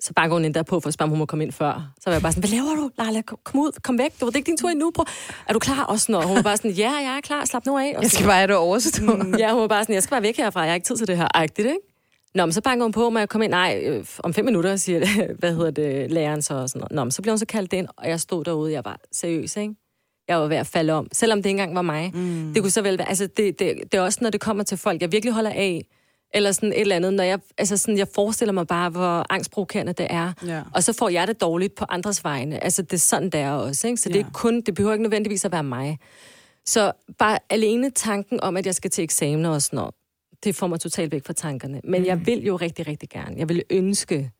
S4: Så banker hun ind der på for at spørge, om hun må komme ind før. Så var jeg bare sådan, hvad laver du? Lala, kom, kom ud, kom væk. Du var ikke din tur endnu. Er du klar? Og sådan noget. Hun var bare sådan, ja, jeg er klar. Slap nu af. Og
S3: Jeg skal bare have det overstået.
S4: Ja, hun var bare sådan, jeg skal bare væk herfra. Jeg har ikke tid til det her. Agtigt, ikke? Nå, men så banker hun på, må jeg komme ind? Nej, øh, om fem minutter, siger det, hvad hedder det, læreren så og sådan noget. Nå, men så blev hun så kaldt ind, og jeg stod derude. Jeg var seriøs, ikke? Jeg var ved at falde om, selvom det ikke engang var mig. Mm. Det kunne så vel være, altså det, det, det er også, når det kommer til folk, jeg virkelig holder af, eller sådan et eller andet, når jeg, altså sådan, jeg forestiller mig bare, hvor angstprovokerende det er.
S2: Ja.
S4: Og så får jeg det dårligt på andres vegne. Altså, det er sådan, det er også, ikke? Så det er
S2: Ja.
S4: kun, det behøver ikke nødvendigvis at være mig. Så bare alene tanken om, at jeg skal til eksamener og sådan noget, det får mig totalt væk fra tankerne. Men mm. jeg vil jo rigtig, rigtig gerne. Jeg vil ønske,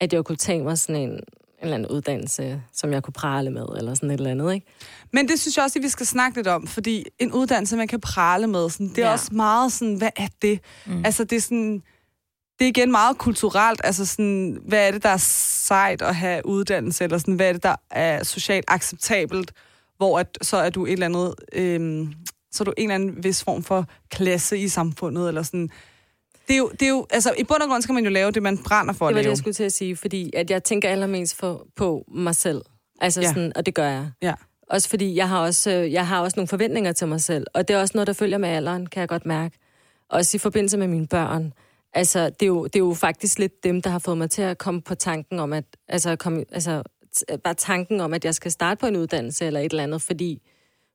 S4: at jeg kunne tage mig sådan en, en eller anden uddannelse, som jeg kunne prale med, eller sådan et eller andet, ikke?
S2: Men det synes jeg også, at vi skal snakke lidt om, fordi en uddannelse, man kan prale med, sådan, det er ja. Også meget sådan, hvad er det? Mm. Altså, det er sådan, det er igen meget kulturelt, altså sådan, hvad er det, der er sejt at have uddannelse, eller sådan, hvad er det, der er socialt acceptabelt, hvor at, så er du et eller andet, øhm, så er du en eller anden vis form for klasse i samfundet, eller sådan. Det er jo, det er jo altså, i bund og grund skal man jo lave det, man brænder for
S4: Det
S2: at
S4: var det,
S2: lave.
S4: jeg skulle til at sige, fordi at jeg tænker allermest for, på mig selv. Altså
S2: Ja.
S4: sådan, og det gør jeg.
S2: Ja.
S4: Også fordi jeg har også, øh, jeg har også nogle forventninger til mig selv, og det er også noget, der følger med alderen, kan jeg godt mærke. også i forbindelse med mine børn. Altså, det er, jo, det er jo faktisk lidt dem, der har fået mig til at komme på tanken om, at, altså, komme, altså bare tanken om, at jeg skal starte på en uddannelse eller et eller andet, fordi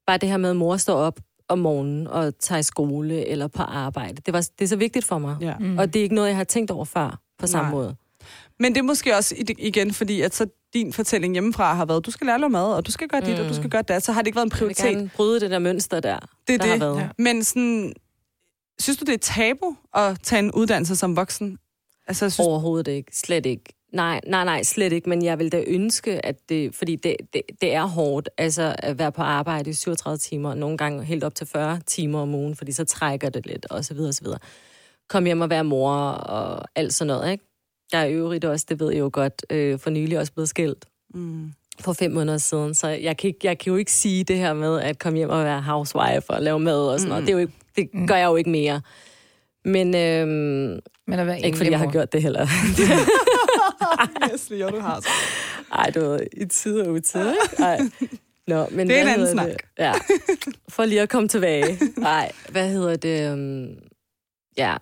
S4: bare det her med, at mor står op om morgenen og tager i skole eller på arbejde, det, var, det er så vigtigt for mig.
S2: Ja.
S4: Mm. Og det er ikke noget, jeg har tænkt over før på samme
S2: Nej.
S4: måde.
S2: Men det er måske også igen, fordi at så din fortælling hjemmefra har været, du skal lære lave mad, og du skal gøre dit, og du skal gøre det, så har det ikke været en
S4: Jeg vil
S2: prioritet.
S4: gerne bryde det der mønster der,
S2: Det er
S4: der
S2: det.
S4: har været.
S3: Ja.
S2: Men sådan, synes du, det er tabu at tage en uddannelse som voksen? Altså, jeg synes,
S4: Overhovedet ikke. Slet ikke. Nej, nej, nej, slet ikke. Men jeg vil da ønske, at det... Fordi det, det, det er hårdt, altså at være på arbejde i 37 timer, og nogle gange helt op til 40 timer om ugen, fordi så trækker det lidt, og så videre, og så videre. Kom hjem og være mor, og alt sådan noget, ikke? Jeg er i øvrigt også, det ved jeg jo godt, øh, for nylig også blevet skilt
S2: mm,
S4: for fem måneder siden, så jeg kan, ikke, jeg kan jo ikke sige det her med at komme hjem og være housewife og lave mad og sådan noget. Det, er jo ikke, det gør jeg jo ikke mere. Men øhm,
S3: Men at være
S4: ikke fordi jeg har gjort det heller.
S2: Yes, jo, du har så.
S4: Ej, du ved, i tid og utid? Ej. Nå, men
S2: Det er en anden snak.
S4: Det? Ja. For lige at komme tilbage. Nej, hvad hedder det? Um, ja.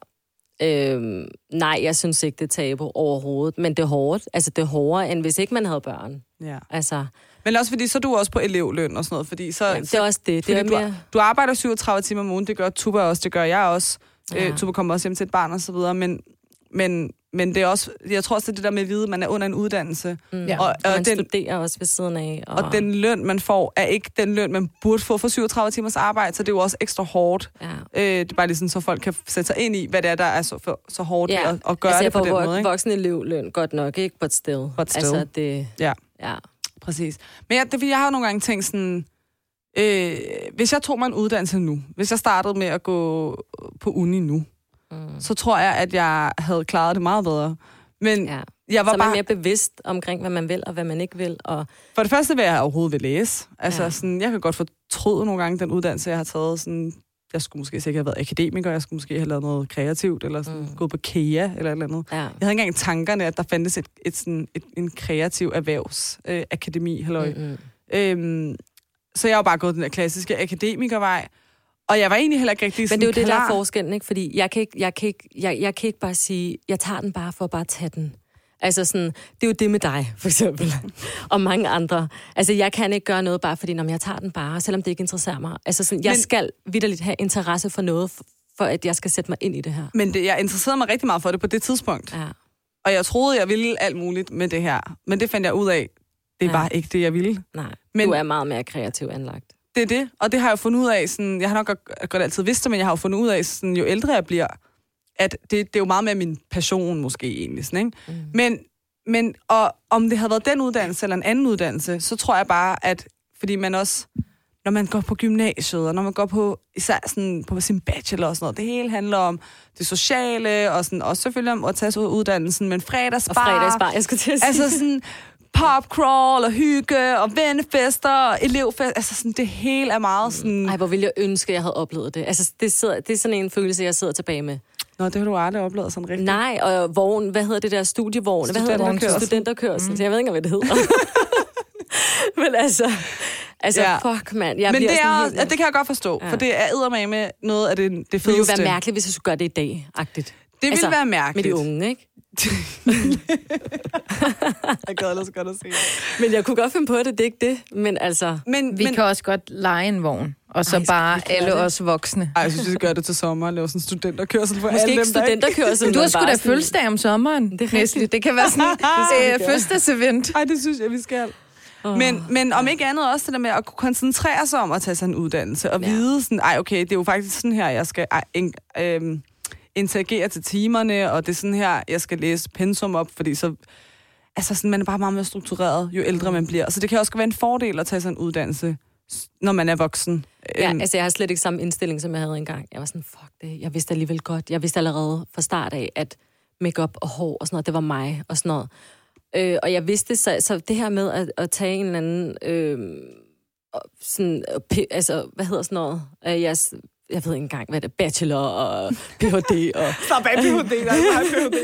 S4: Øhm, nej, jeg synes ikke, det er tabu overhovedet. Men det er hårdt. Altså, det er hårdere, end hvis ikke man havde børn.
S2: Ja.
S4: Altså,
S2: Men også fordi, så er du også på elevløn og sådan noget, fordi så...
S4: ja, det er også det. Det er
S2: du,
S4: mere...
S2: du arbejder 37 timer om ugen, det gør Tuba også, det gør jeg også. Ja.
S4: Ja.
S2: Øh, Tuba kommer også hjem til et barn og så videre, men, men, men det er også, jeg tror også, det er det der med at vide, at man er under en uddannelse,
S4: Mm.
S3: Ja.
S2: og,
S4: Og man
S2: den,
S4: studerer også ved siden af. Og,
S2: og den løn, man får, er ikke den løn, man burde få for 37 timers arbejde, så det er jo også ekstra hårdt.
S4: Ja.
S2: Øh, det er bare lige sådan, så folk kan sætte sig ind i, hvad det er, der er så, for, så hårdt
S4: Ja.
S2: at, at gøre
S4: altså,
S2: det på den
S4: vok-
S2: måde. Ikke?
S4: voksen elevløn, godt nok, ikke? But still.
S2: But still.
S4: Altså, det...
S2: Ja.
S4: Ja.
S2: Præcis. Men jeg, det, jeg har jo nogle gange tænkt sådan, øh, hvis jeg tog mig en uddannelse nu, hvis jeg startede med at gå på uni nu,
S4: Mm.
S2: så tror jeg, at jeg havde klaret det meget bedre. Men
S4: ja.
S2: jeg var
S4: Så man
S2: bare...
S4: mere bevidst omkring, hvad man vil og hvad man ikke vil. Og,
S2: For det første vil jeg overhovedet vil læse. Altså,
S4: Ja.
S2: sådan, jeg kan godt fortryde nogle gange den uddannelse, jeg har taget. Sådan, jeg skulle måske sikkert have været akademiker, jeg skulle måske have lavet noget kreativt, eller sådan,
S4: Mm.
S2: gået på KEA, eller et eller andet.
S4: ja.
S2: Jeg havde ikke engang tankerne, at der fandtes et, et, sådan, et, en kreativ erhvervsakademi. Øh, halløj. Mm. Øhm, så jeg har jo bare gået den der klassiske akademikervej. Og jeg var egentlig heller ikke rigtig
S4: Men
S2: sådan
S4: det er jo det, der
S2: klar.
S4: er forskellen, ikke? Fordi jeg kan ikke, jeg, kan ikke, jeg, jeg kan ikke bare sige, jeg tager den bare for at bare tage den. Altså sådan, det er jo det med dig, for eksempel. og mange andre. Altså, jeg kan ikke gøre noget bare fordi, når jeg tager den bare, selvom det ikke interesserer mig. Altså sådan, jeg
S2: Men-
S4: skal vidderligt have interesse for noget, for at jeg skal sætte mig ind i det her.
S2: Men det, jeg interesserede mig rigtig meget for det på det tidspunkt.
S4: Ja.
S2: Og jeg troede, jeg ville alt muligt med det her. Men det fandt jeg ud af, det
S4: Ja.
S2: var ikke det, jeg ville.
S4: Nej,
S2: Men-
S4: Men... du er meget mere kreativ anlagt.
S2: Det er det, og det har jeg jo fundet ud af, sådan, jeg har nok godt, altid vidst det, men jeg har jo fundet ud af, sådan, jo ældre jeg bliver, at det, det er jo meget mere min passion måske egentlig. Sådan, ikke? Mm. Men, men og, om det havde været den uddannelse eller en anden uddannelse, så tror jeg bare, at fordi man også, når man går på gymnasiet, og når man går på, især sådan, på sin bachelor og sådan noget, det hele handler om det sociale, og sådan, også selvfølgelig om at tage sig ud af uddannelsen, men fredagsbar,
S4: Og fredagsbar, jeg skulle til at sige.
S2: Altså sådan popcrawl og hygge og vennefester og elevfest. Altså sådan, det hele er meget sådan...
S4: Ej, hvor ville jeg ønske, at jeg havde oplevet det. Altså, det, sidder, det er sådan en følelse, jeg sidder tilbage med.
S2: Nå, det har du aldrig oplevet sådan rigtigt.
S4: Nej, og vogn, hvad hedder det der studievogn? Hvad hedder det?
S2: Studenterkørsel.
S4: Studenterkørsel. Mm. Jeg ved ikke, hvad det hedder. Men altså, altså
S2: Ja.
S4: ja. fuck, mand. Jeg
S2: Men det, er,
S4: helt-
S2: ja, det kan jeg godt forstå, ja. For det er med noget af det, det
S4: det ville jo
S2: fedeste.
S4: være mærkeligt, hvis jeg skulle gøre det i dag, agtigt.
S2: Det ville
S4: Altså,
S2: være
S4: Med
S2: mærkeligt.
S4: de unge, ikke?
S2: Jeg gad ellers godt at se det.
S4: Men jeg kunne godt finde på det, det er ikke det. Men altså,
S2: Men,
S3: Vi
S2: men,
S3: kan også godt lege en vogn, og så
S4: Ej,
S3: bare alle
S4: det?
S3: os voksne.
S2: ej, jeg synes, vi skal gøre det til sommer og lave sådan en studenterkørsel for
S4: måske
S2: alle
S4: ikke
S2: dem,
S4: studenterkørsel.
S3: Du har sgu da fødselsdag om sommeren.
S4: Det er
S3: Næste.
S4: rigtigt.
S3: Det kan være sådan et
S4: gøre.
S3: fødselsdagsevent.
S2: Ej, det synes jeg, vi skal. Men, men om ikke andet også det der med at kunne koncentrere sig om at tage sig en uddannelse, og
S4: Ja.
S2: vide sådan, ej okay, det er jo faktisk sådan her, jeg skal ej, in, øhm, interagere til timerne, og det er sådan her, jeg skal læse pensum op, fordi så, altså sådan, man er bare meget mere struktureret, jo ældre man bliver. Så det kan også være en fordel at tage sig en uddannelse, når man er voksen.
S4: Ja,
S2: Øhm,
S4: altså jeg har slet ikke samme indstilling, som jeg havde engang. Jeg var sådan, fuck det. Jeg vidste alligevel godt. Jeg vidste allerede fra start af, at makeup og hår og sådan noget, det var mig og sådan noget. Øh, og jeg vidste, så, så det her med at, at tage en eller anden... Øh, og sådan, altså, hvad hedder sådan noget? Øh, jeres jeg ved ikke engang, hvad det er, bachelor og Ph.D. og...
S2: Stop af Ph.D. Der er Ph.D.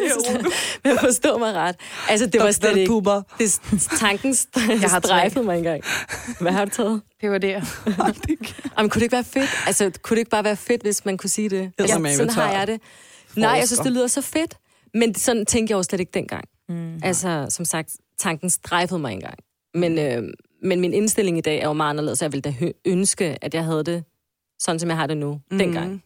S4: Men forstå mig ret. Altså, det var slet ikke...
S2: puber.
S4: Det, tanken
S3: Jeg har tre.
S4: strejfede mig engang. Hvad har du taget?
S3: Det var det.
S4: Jamen, kunne det ikke være fedt? Altså, kunne det ikke bare være fedt, hvis man kunne sige det? Ja, sådan har jeg det. Nej, jeg synes, det lyder så fedt. Men sådan tænkte jeg jo slet ikke dengang.
S3: Mm.
S4: Altså, som sagt, tanken strejfede mig engang. Men, øh, men min indstilling i dag er jo meget anderledes. Jeg ville da ønske, at jeg havde det sådan, som jeg har det nu, mm. dengang.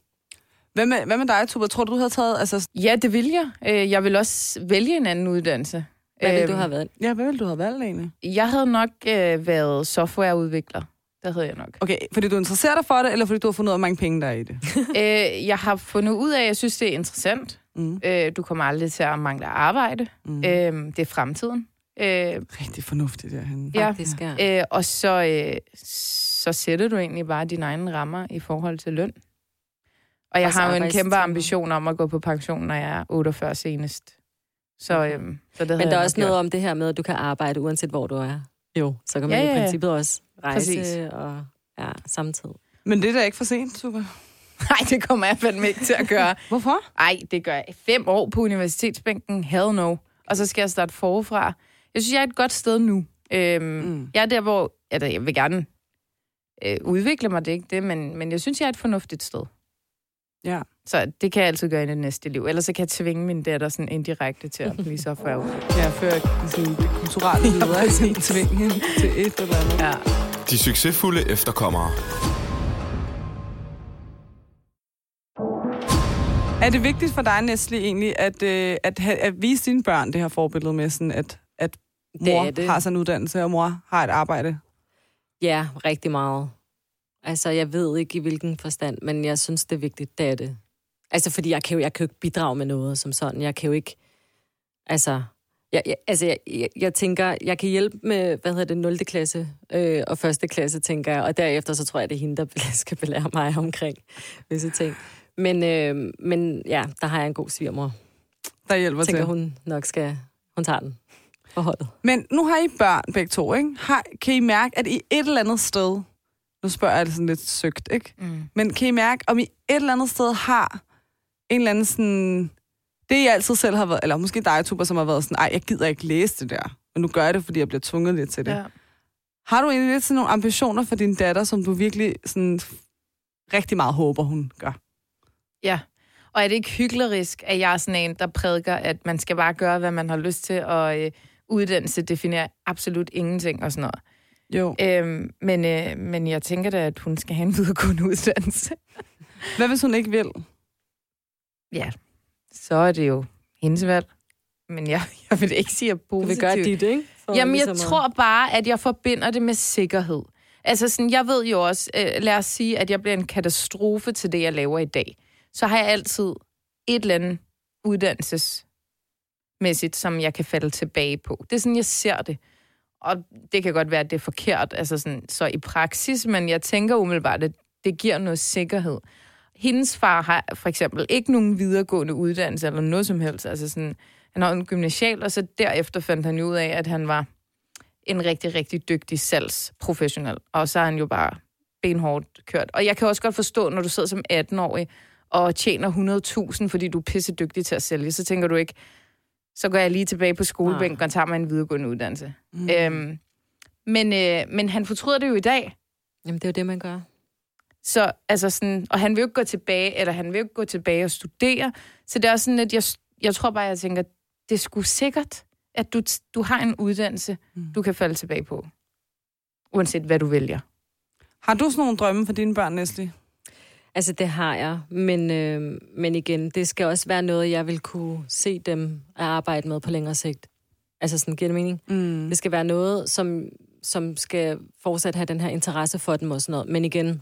S2: Hvad med, hvad med dig, Tuba? Tror du, du havde taget... Altså,
S3: Ja, det vil jeg. Øh, Jeg vil også vælge en anden uddannelse.
S4: Hvad ville du
S3: Øhm,
S4: have været?
S2: ja, hvad ville du have valgt egentlig?
S3: Jeg havde nok øh, været softwareudvikler. Det havde jeg nok.
S2: Okay, fordi du interesserer dig for det, eller fordi du har fundet ud af, hvor mange penge der er i det?
S3: øh, jeg har fundet ud af, at jeg synes, det er interessant.
S2: Mm.
S3: Øh, du kommer aldrig til at mangle arbejde.
S2: Mm.
S3: Øh, det er fremtiden. Øh,
S2: Rigtig fornuftigt derhen.
S3: Ja.
S4: Faktisk, ja.
S3: øh, og så, øh, så sætter du egentlig bare dine egne rammer i forhold til løn. Og jeg
S4: Og
S3: har jo en kæmpe ambition om at gå på pension, når jeg er 48 senest. Så, øh, så det
S4: Men der er også
S3: gjort.
S4: noget om det her med, at du kan arbejde uanset hvor du er. Jo. Så kan man
S3: Ja,
S4: ja,
S3: ja,
S4: i princippet også rejse
S3: Præcis.
S4: og ja, samtidig.
S2: Men det er da ikke for sent, Tuba.
S3: Nej, det kommer jeg fandme ikke til at gøre.
S2: Hvorfor?
S3: Ej, det gør jeg. Fem år på universitetsbænken, hell no. Og så skal jeg starte forfra. Jeg synes, jeg er et godt sted nu. Øhm,
S2: mm.
S3: Jeg er der, hvor... Altså, jeg vil gerne øh, udvikle mig, det ikke det, men, men jeg synes, jeg er et fornuftigt sted.
S2: Ja.
S3: Så det kan jeg altid gøre i det næste liv. Ellers så kan jeg tvinge min datter sådan indirekte til at blive software.
S2: Ja, før sådan, det kulturelle videre, ja, sådan tvinge hende til et eller andet.
S3: Ja.
S1: De succesfulde efterkommere.
S2: Er det vigtigt for dig, Nestle, egentlig, at, øh, at, ha- at vise dine børn det her forbillede med, sådan at, at mor
S4: er det.
S2: har sådan en uddannelse, og mor har et arbejde?
S4: Ja, rigtig meget. Altså, jeg ved ikke i hvilken forstand, men jeg synes, det er vigtigt, det er det. Altså, fordi jeg kan jo, jeg kan jo ikke bidrage med noget som sådan. Jeg kan jo ikke... Altså, jeg, jeg, altså, jeg, jeg, jeg tænker, jeg kan hjælpe med, hvad hedder det, 0. klasse øh, og 1. klasse, tænker jeg. Og derefter, så tror jeg, det er hende, der skal belære mig omkring visse ting. Men, øh, men ja, der har jeg en god svigermor.
S2: Der hjælper
S4: tænker,
S2: til.
S4: hun nok skal... Hun tager den for holdet.
S2: Men nu har I børn begge to, ikke? Har, kan I mærke, at I et eller andet sted, nu spørger jeg det sådan lidt søgt, ikke?
S3: Mm.
S2: Men kan I mærke, om I et eller andet sted har en eller anden sådan... Det, I altid selv har været, eller måske dig, Tuber, som har været sådan, ej, jeg gider ikke læse det der. Men nu gør jeg det, fordi jeg bliver tvunget lidt til det. Ja.
S3: Ja.
S2: Har du egentlig lidt sådan nogle ambitioner for din datter, som du virkelig sådan rigtig meget håber, hun gør?
S3: ja. Og er det ikke hyklerisk, at jeg er sådan en, der prædiker, at man skal bare gøre, hvad man har lyst til, og øh, uddannelse definerer absolut ingenting og sådan noget.
S2: Jo.
S3: Øhm, men, øh, men jeg tænker da, at hun skal have en videregående uddannelse.
S2: Hvad hvis hun ikke vil?
S3: Ja, så er det jo hendes valg. Men jeg, jeg vil ikke sige, at
S4: Du vil
S3: positivt.
S4: gøre dit, ikke? For
S3: Jamen, jeg
S4: ligesom
S3: tror bare, at jeg forbinder det med sikkerhed. Altså, sådan, jeg ved jo også, øh, lad os sige, at jeg bliver en katastrofe til det, jeg laver i dag. Så har jeg altid et eller andet mæssigt, som jeg kan falde tilbage på. Det er sådan, jeg ser det. Og det kan godt være, at det er forkert, altså sådan, så i praksis, men jeg tænker umiddelbart, at det giver noget sikkerhed. Hendes far har for eksempel ikke nogen videregående uddannelse eller noget som helst. Altså sådan, han har en gymnasial, og så derefter fandt han jo ud af, at han var en rigtig, rigtig dygtig salgsprofessionel. Og så har han jo bare benhårdt kørt. Og jeg kan også godt forstå, når du sidder som 18-årig og tjener 100.000, fordi du er pisse dygtig til at sælge, så tænker du ikke, så går jeg lige tilbage på skolebænken og tager mig en videregående uddannelse. Mm. Øhm, men, øh, men han fortryder det jo i dag.
S4: Jamen, det er jo det, man gør.
S3: Så, altså sådan, og han vil jo ikke gå tilbage, eller han vil jo ikke gå tilbage og studere. Så det er også sådan, at jeg, jeg tror bare, jeg tænker, det er sgu sikkert, at du, du har en uddannelse,
S2: Mm.
S3: du kan falde tilbage på. Uanset hvad du vælger.
S2: Har du sådan nogle drømme for dine børn, Nestle?
S4: Altså, det har jeg. Men, øh, men igen, det skal også være noget, jeg vil kunne se dem at arbejde med på længere sigt. Altså, sådan giver det mening?
S2: Mm.
S4: Det skal være noget, som, som skal fortsat have den her interesse for dem og sådan noget. Men igen,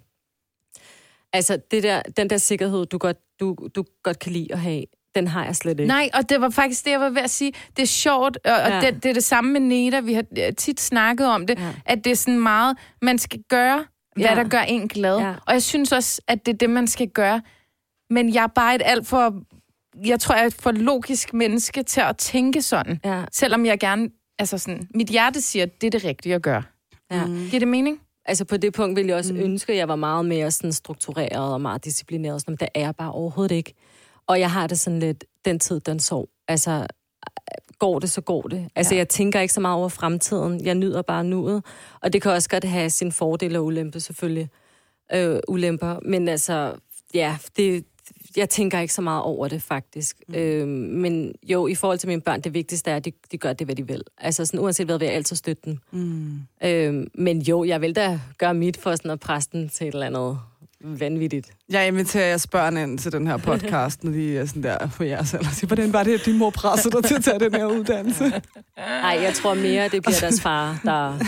S4: altså, det der, den der sikkerhed, du godt, du, du godt kan lide at have, den har jeg slet ikke.
S3: Nej, og det var faktisk det, jeg var ved at sige. Det er sjovt, og, og
S4: Ja.
S3: det, det er det samme med Neda. Vi har tit snakket om det,
S4: Ja.
S3: at det er sådan meget, man skal gøre, hvad
S4: Ja.
S3: der gør en glad.
S4: Ja.
S3: Og jeg synes også, at det er det, man skal gøre. Men jeg er bare et alt for... Jeg tror, jeg er et for logisk menneske til at tænke sådan.
S4: Ja,
S3: Selvom jeg gerne... Altså sådan, mit hjerte siger, at det er det rigtige at gøre.
S4: ja.
S3: Giver det mening?
S4: Altså på det punkt ville jeg også
S2: Mm.
S4: mm. ønske, at jeg var meget mere sådan struktureret og meget disciplineret. og Sådan, men det er jeg bare overhovedet ikke. Og jeg har det sådan lidt, den tid, den sov. Altså, går det, så går det. Altså,
S3: Ja.
S4: jeg tænker ikke så meget over fremtiden. Jeg nyder bare nuet. Og det kan også godt have sin fordele og ulempe, selvfølgelig. Øh, ulemper. Men altså, ja, det, jeg tænker ikke så meget over det, faktisk. Mm. Øh, men jo, i forhold til mine børn, det vigtigste er, at de, de gør det, hvad de vil. Altså, sådan, uanset hvad, vil jeg altid støtte dem.
S2: Mm.
S4: Øh, men jo, jeg vil da gøre mit for sådan at presse den til et eller andet vanvittigt.
S2: Jeg inviterer jeres børn ind til den her podcast, når de er sådan der på jeres alder. Siger, hvordan var det, at din mor pressede dig til at tage den her uddannelse?
S4: Nej, jeg tror mere, det bliver deres far, der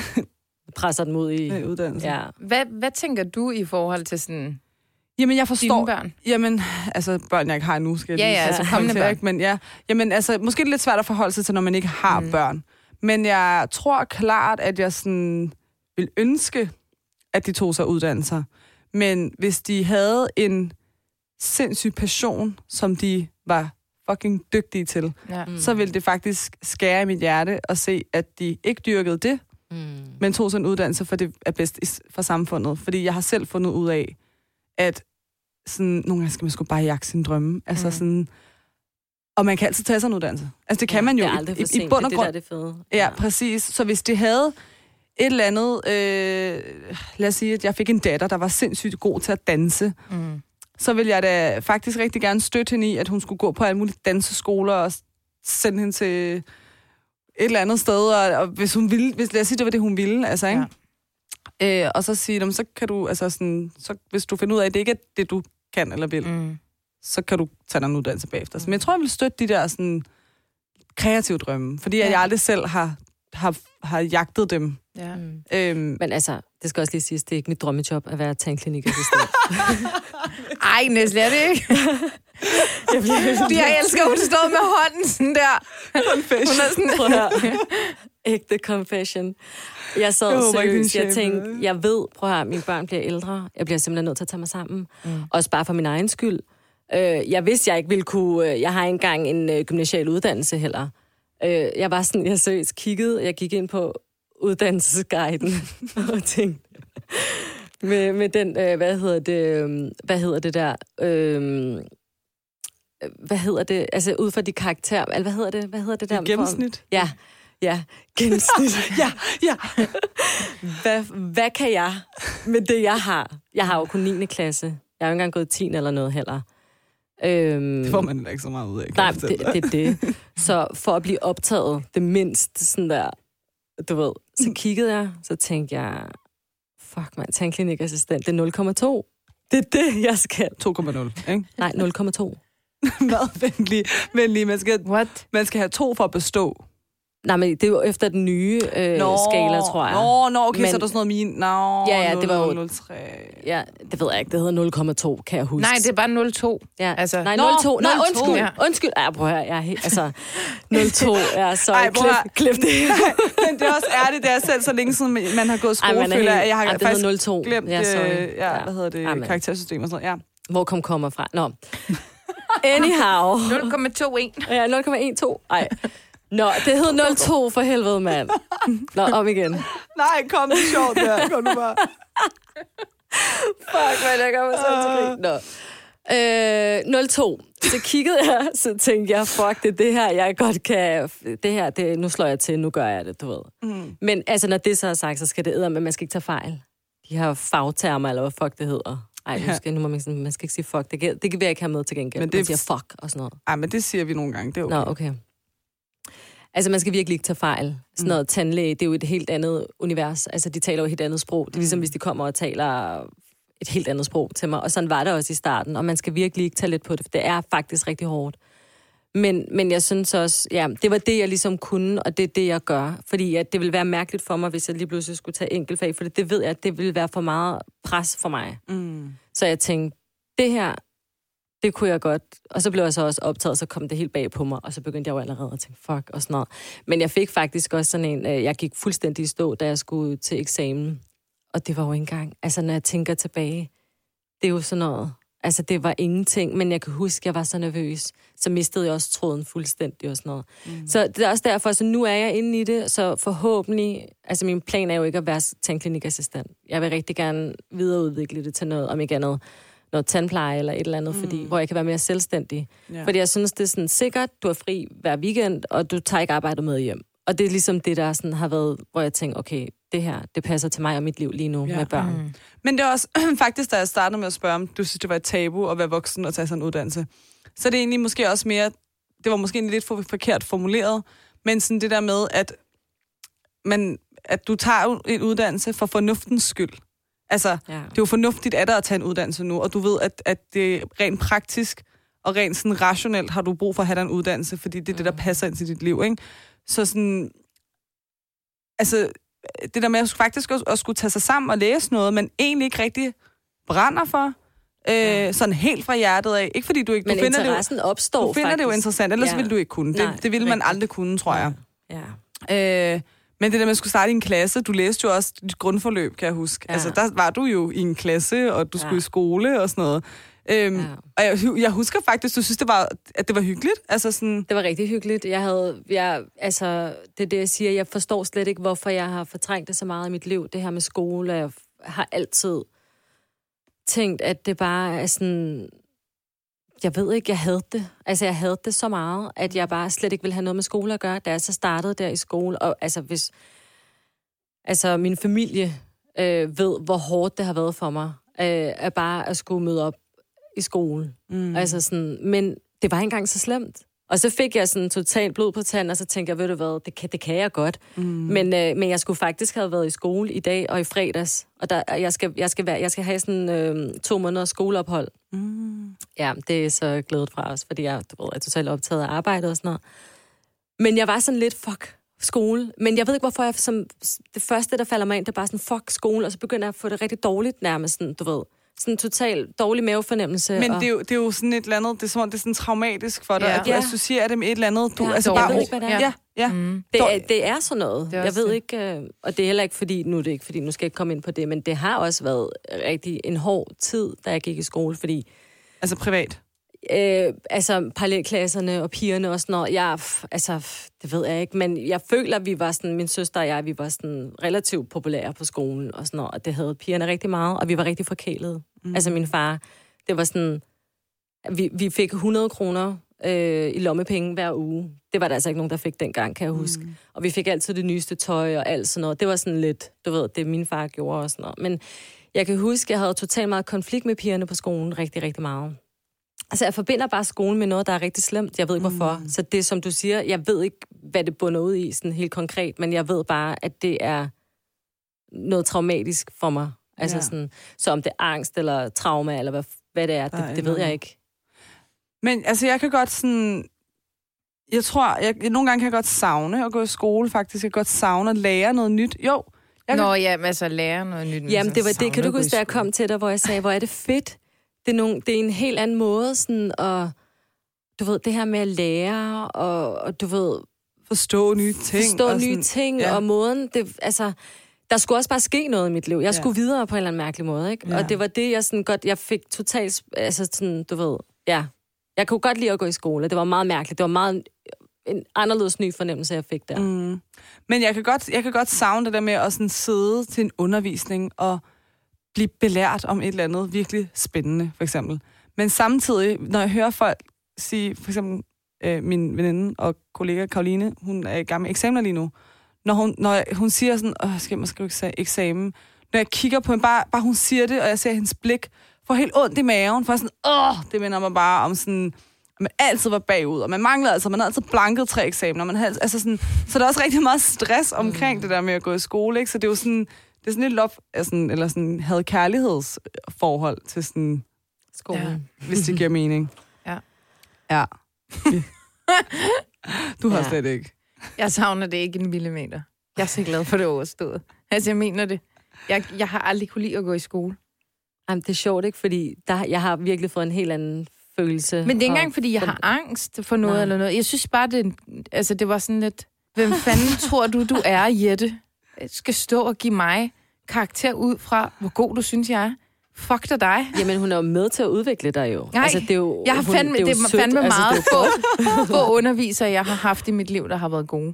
S4: presser dem ud i...
S2: Ja, uddannelse.
S4: Ja.
S3: Hvad, hvad tænker du i forhold til sådan
S2: Jamen, jeg
S3: dine
S2: forstår...
S3: børn?
S2: Jamen, altså børn, jeg ikke har nu, skal jeg
S3: Ja,
S2: lige
S3: ja,
S2: altså,
S3: kommende børn.
S2: ikke? Men ja, jamen, altså, måske er det lidt svært at forholde sig til, når man ikke har
S3: Mm.
S2: mm. børn. Men jeg tror klart, at jeg sådan vil ønske, at de tog sig uddannelser. Men hvis de havde en sindssyg passion, som de var fucking dygtige til,
S3: Ja.
S2: mm. så ville det faktisk skære i mit hjerte at se, at de ikke dyrkede det,
S4: Mm.
S2: men tog sig en uddannelse, for det er bedst for samfundet. Fordi jeg har selv fundet ud af, at sådan, nogle gange skal man sgu bare jagte sine drømme. Altså
S3: Mm.
S2: sådan, og man kan altid tage sig en uddannelse. Altså det kan man jo
S4: Det er
S2: i-
S4: aldrig
S2: i,
S4: for sent.
S2: i bund og grund.
S4: det, der er det fede.
S2: Ja, præcis. Så hvis det havde et eller andet... Øh, lad os sige, at jeg fik en datter, der var sindssygt god til at danse.
S3: Mm.
S2: Så ville jeg da faktisk rigtig gerne støtte hende i, at hun skulle gå på alle mulige danseskoler og sende hende til et eller andet sted. Og, og hvis hun ville... Hvis, lad os sige, det var det, hun ville. Altså, ikke? Øh, og så sige, "Nå, men så kan du, altså sådan, så, hvis du finder ud af, at det ikke er det, du kan eller vil, mm.
S3: Mm.
S2: så kan du tage dig en uddannelse bagefter. Men jeg tror, jeg vil støtte de der sådan, kreative drømme, fordi ja.
S3: Ja.
S2: jeg aldrig selv har, har, har jagtet dem.
S3: Ja.
S4: Mm.
S2: Øhm,
S4: Men altså, det skal også lige siges, det er ikke mit drømmejob at være tandklinikassistent.
S3: Ej, Næsle, er det ikke? Fordi jeg elsker, at hun stod med hånden sådan der. Hun er sådan,
S4: Prøv høre. Ægte confession. Jeg sad
S2: Jeg
S4: seriøst, jeg tænkte, jeg ved, prøv at høre, mine børn bliver ældre. Jeg bliver simpelthen nødt til at tage mig sammen.
S3: Mm.
S4: Også bare for min egen skyld. Øh, jeg vidste, jeg ikke ville kunne... øh, Jeg har ikke engang en øh, gymnasial uddannelse heller. Øh, jeg var sådan, jeg seriøst kiggede, jeg gik ind på uddannelsesguiden og tænkte, med, med den, øh, hvad hedder det, øh, hvad hedder det der, øh, hvad hedder det, altså ud fra de karakterer, eller hvad hedder det, hvad hedder det der?
S2: I gennemsnit.
S4: Ja, ja, gennemsnit.
S2: Ja, ja.
S4: hvad, hvad kan jeg med det, jeg har? Jeg har jo kun 9. klasse. Jeg har jo ikke engang gået 10 eller noget heller. Øhm,
S2: Det får man heller ikke så meget ud af.
S4: Nej, det, er det. Så for at blive optaget, det mindst sådan der, du ved, så kiggede jeg, så tænkte jeg, fuck man, tandklinikassistent, det er 0,2. Det er det, jeg skal.
S2: 2,0, ikke?
S4: Nej, 0,2.
S2: Hvad venlig, venlig. Man skal,
S3: what?
S2: man skal have to for at bestå.
S4: Nej, men det er jo efter den nye øh, skala, tror jeg.
S2: Nå, nå okay,
S4: Men-
S2: så er der sådan noget min... Nå,
S4: Ja, ja, det var jo-
S2: 0,03.
S4: Ja, det ved jeg ikke. Det hedder 0,2, kan jeg huske.
S3: Nej, det er bare 0,2.
S4: Ja.
S3: Altså-
S4: Nej,
S2: Nå,
S4: 02. Nej,
S2: 02.
S4: undskyld.
S3: Ja.
S4: Undskyld. Ej, prøv at høre. Jeg er helt, altså, 02 er så...
S2: Ej, prøv at-
S4: klip, klip det.
S2: Men det er også ærligt, det er selv så længe siden, man har gået
S4: Ej,
S2: skole,
S4: er
S2: føler jeg, jeg har
S4: Ej,
S2: faktisk
S4: hedder 02.
S2: glemt,
S4: Ja, sorry.
S2: øh, ja,
S4: Ja.
S2: hvad hedder det,
S4: Amen.
S2: karaktersystem og sådan noget. Ja.
S4: Hvor kom kommer fra? Nå. Anyhow.
S3: 0,21.
S4: Ja, 0,12. Ej. Nå, det hed 02 for helvede, mand. Nå, om igen.
S2: Nej, kom, det er sjovt der. Kom nu bare.
S4: Fuck, hvad jeg mig selv til. Nå. Øh, 02. Så kiggede jeg, så tænkte jeg, fuck, det er det her, jeg godt kan... Det her, det, nu slår jeg til, nu gør jeg det, du ved.
S2: Mm.
S4: Men altså, når det så er sagt, så skal det æde, men man skal ikke tage fejl. De her fagtermer, eller hvad fuck det hedder. Ej,
S2: Ja.
S4: skal, nu må man, sådan- man skal ikke sige fuck. Det, kan, det kan vi ikke have med til gengæld.
S2: Men det
S4: Man siger fuck og sådan noget.
S2: Ej, men det siger vi nogle gange. Det er okay.
S4: Nå, okay. Altså, man skal virkelig ikke tage fejl. Sådan noget tandlæge, det er jo et helt andet univers. Altså, de taler jo et helt andet sprog. Det er ligesom, hvis de kommer og taler et helt andet sprog til mig. Og sådan var det også i starten. Og man skal virkelig ikke tage lidt på det, for det er faktisk rigtig hårdt. Men, men jeg synes også, ja, det var det, jeg ligesom kunne, og det er det, jeg gør. Fordi at det ville være mærkeligt for mig, hvis jeg lige pludselig skulle tage enkeltfag, for det, det ved jeg, at det ville være for meget pres for mig.
S2: Mm.
S4: Så jeg tænkte, det her, det kunne jeg godt. Og så blev jeg så også optaget, så kom det helt bag på mig, og så begyndte jeg jo allerede at tænke, fuck, og sådan noget. Men jeg fik faktisk også sådan en, øh, jeg gik fuldstændig i stå, da jeg skulle til eksamen. Og det var jo ikke engang, altså når jeg tænker tilbage, det er jo sådan noget, Altså, det var ingenting, men jeg kan huske, jeg var så nervøs. Så mistede jeg også tråden fuldstændig og sådan noget. Mm. Så det er også derfor, så nu er jeg inde i det, så forhåbentlig... Altså, min plan er jo ikke at være tandklinikassistent. Jeg vil rigtig gerne videreudvikle det til noget, om ikke andet, noget tandpleje eller et eller andet, mm. fordi, hvor jeg kan være mere selvstændig.
S2: Ja.
S4: Fordi jeg synes, det er sådan sikkert, du er fri hver weekend, og du tager ikke arbejdet med hjem. Og det er ligesom det, der sådan har været, hvor jeg tænker, okay, det her, det passer til mig og mit liv lige nu
S2: Ja.
S4: med børn. Mm.
S2: Men det er også faktisk, da jeg startede med at spørge, om du synes, det var et tabu at være voksen og tage sådan en uddannelse. Så det er egentlig måske også mere, det var måske lidt for forkert formuleret, men sådan det der med, at, man, at du tager en uddannelse for fornuftens skyld. Altså,
S4: Ja.
S2: det er jo fornuftigt af dig at tage en uddannelse nu, og du ved, at, at det er rent praktisk og rent sådan rationelt har du brug for at have dig en uddannelse, fordi det er det, der passer ind til dit liv, ikke? Så sådan, altså, det der med at faktisk at, at skulle tage sig sammen og læse noget, men egentlig ikke rigtig brænder for, øh,
S4: Ja.
S2: sådan helt fra hjertet af. Ikke fordi du ikke,
S4: Men
S2: du finder, det jo,
S4: interessen opstår
S2: du finder det jo
S4: faktisk.
S2: interessant, ellers
S4: Ja.
S2: ville du ikke kunne. Det,
S4: Nej,
S2: det ville man
S4: rigtigt.
S2: aldrig kunne, tror jeg.
S4: Ja.
S2: Øh, men det der med at skulle starte i en klasse, du læste jo også dit grundforløb, kan jeg huske. Ja. Altså, der var du jo i en klasse, og du
S4: Ja.
S2: skulle i skole og sådan noget. Øhm,
S4: Ja.
S2: Og jeg, jeg husker faktisk, du synes, det var, at det var hyggeligt. Altså sådan,
S4: Det var rigtig hyggeligt. Jeg havde, jeg, altså, det er det, jeg siger. Jeg forstår slet ikke, hvorfor jeg har fortrængt det så meget i mit liv. Det her med skole. Jeg har altid tænkt, at det bare er sådan... Jeg ved ikke, jeg havde det. Altså, jeg havde det så meget, at jeg bare slet ikke ville have noget med skole at gøre, da jeg så startede der i skole. Og altså, hvis... Altså, min familie øh, ved, hvor hårdt det har været for mig, øh, at bare at skulle møde op i skole.
S2: mm.
S4: Altså sådan, men det var ikke engang så slemt. Og så fik jeg sådan totalt blod på tanden, og så tænkte jeg, ved du hvad, det kan, det kan jeg godt. Mm. Men, øh, men jeg skulle faktisk have været i skole i dag og i fredags. Og der, jeg, skal, jeg, skal være, jeg skal have sådan øh, to måneder skoleophold.
S2: Mm.
S4: Ja, det er så glædet fra os, fordi jeg du ved, er totalt optaget af arbejde og sådan noget. Men jeg var sådan lidt, fuck, skole. Men jeg ved ikke, hvorfor jeg som det første, der falder mig ind, det er bare sådan, fuck skole, og så begynder jeg at få det rigtig dårligt nærmest, sådan, du ved. Sådan en total dårlig mavefornemmelse.
S2: Men
S4: og...
S2: det er, jo, det er jo sådan et eller andet, det er som om, det er sådan traumatisk for dig,
S3: Ja.
S2: at du
S4: Ja.
S2: associerer det med et eller andet. Du,
S4: Ja,
S2: altså
S4: jeg
S2: bare,
S4: ved ikke, hvad det er.
S2: Ja, ja.
S3: Mm.
S4: Det er, det er sådan noget.
S3: Det er
S4: jeg ved
S3: det.
S4: ikke, øh, og det er heller ikke fordi, nu er det ikke fordi, nu skal jeg ikke komme ind på det, men det har også været rigtig en hård tid, da jeg gik i skole, fordi
S2: Altså privat.
S4: Øh, altså parallelklasserne og pigerne og sådan noget, jeg, altså, det ved jeg ikke, men jeg føler, at vi var sådan, min søster og jeg, vi var sådan relativt populære på skolen og sådan noget, og det havde pigerne rigtig meget, og vi var rigtig forkælede. Mm. Altså min far, det var sådan, vi, vi fik 100 kroner øh, i lommepenge hver uge. Det var der altså ikke nogen, der fik dengang, kan jeg huske. Mm. Og vi fik altid det nyeste tøj og alt sådan noget. Det var sådan lidt, du ved, det min far gjorde og sådan noget. Men jeg kan huske, jeg havde totalt meget konflikt med pigerne på skolen, rigtig, rigtig meget. Altså, jeg forbinder bare skolen med noget, der er rigtig slemt. Jeg ved ikke, hvorfor. Mm. Så det, som du siger, jeg ved ikke, hvad det bunder ud i, sådan helt konkret, men jeg ved bare, at det er noget traumatisk for mig. Altså
S2: Ja.
S4: sådan, så om det er angst eller trauma, eller hvad, hvad det er, det, det ved jeg ikke.
S2: Men altså, jeg kan godt sådan... Jeg tror, jeg, jeg, nogle gange kan jeg godt savne at gå i skole, faktisk. Jeg kan godt savne at lære noget nyt. Jo, jeg
S3: Nå ja, men altså lære noget nyt. men
S4: Jamen, det var det. Kan du huske, da jeg kom til dig, hvor jeg sagde, hvor er det fedt? Det er, nogle, det er en helt anden måde, sådan, og du ved, det her med at lære, og, og du ved,
S2: forstå nye ting.
S4: forstå
S2: og
S4: nye
S2: sådan,
S4: ting,
S2: ja.
S4: og måden, det, altså, der skulle også bare ske noget i mit liv. Jeg
S2: Ja.
S4: skulle videre på en eller anden mærkelig måde, ikke?
S2: Ja.
S4: Og det var det, jeg sådan godt, jeg fik totalt, altså sådan, du ved, ja. Jeg kunne godt lide at gå i skole. Det var meget mærkeligt. Det var meget en anderledes ny fornemmelse, jeg fik der. Mm.
S2: Men jeg kan, godt, jeg kan godt savne det der med at sådan sidde til en undervisning og blive belært om et eller andet virkelig spændende, for eksempel. Men samtidig, når jeg hører folk sige, for eksempel øh, min veninde og kollega Karoline, hun er i gang med eksamener lige nu, når hun, når hun siger sådan, åh, skal jeg måske skrive eksa- eksamen? Når jeg kigger på hende, bare, bare hun siger det, og jeg ser hendes blik, får helt ondt i maven, for sådan, åh, det minder mig bare om sådan, at man altid var bagud, og man manglede altså, man havde altid blanket tre eksamener, man havde, altså sådan, så der er også rigtig meget stress omkring mm. det der med at gå i skole, ikke? Så det er jo sådan, det er sådan et love, altså, eller sådan, havde kærlighedsforhold til sådan,
S4: Skolen.
S3: Ja.
S2: Hvis det giver mening.
S3: Ja.
S2: Ja. du har
S4: Ja.
S2: slet ikke.
S3: Jeg savner det ikke en millimeter. Jeg er så glad for det overstået. Altså, jeg mener det. Jeg, jeg har aldrig kunne lide at gå i skole.
S4: Jamen, det er sjovt, ikke? Fordi der, jeg har virkelig fået en helt anden følelse.
S3: Men det er ikke engang, fordi jeg har angst for noget
S4: Nej.
S3: eller noget. Jeg synes bare, det, altså, det var sådan lidt... Hvem fanden tror du, du er, Jette? Jeg skal stå og give mig karakter ud fra, hvor god du synes, jeg er. fuck da dig.
S4: Jamen, hun er jo med til at udvikle dig jo.
S3: Nej,
S4: altså, det er jo,
S3: Jeg har
S4: hun,
S3: fandme, det
S4: jo
S3: er
S4: sødt.
S3: fandme
S4: altså,
S3: meget
S4: det er
S3: få, få undervisere, jeg har haft i mit liv, der har været gode.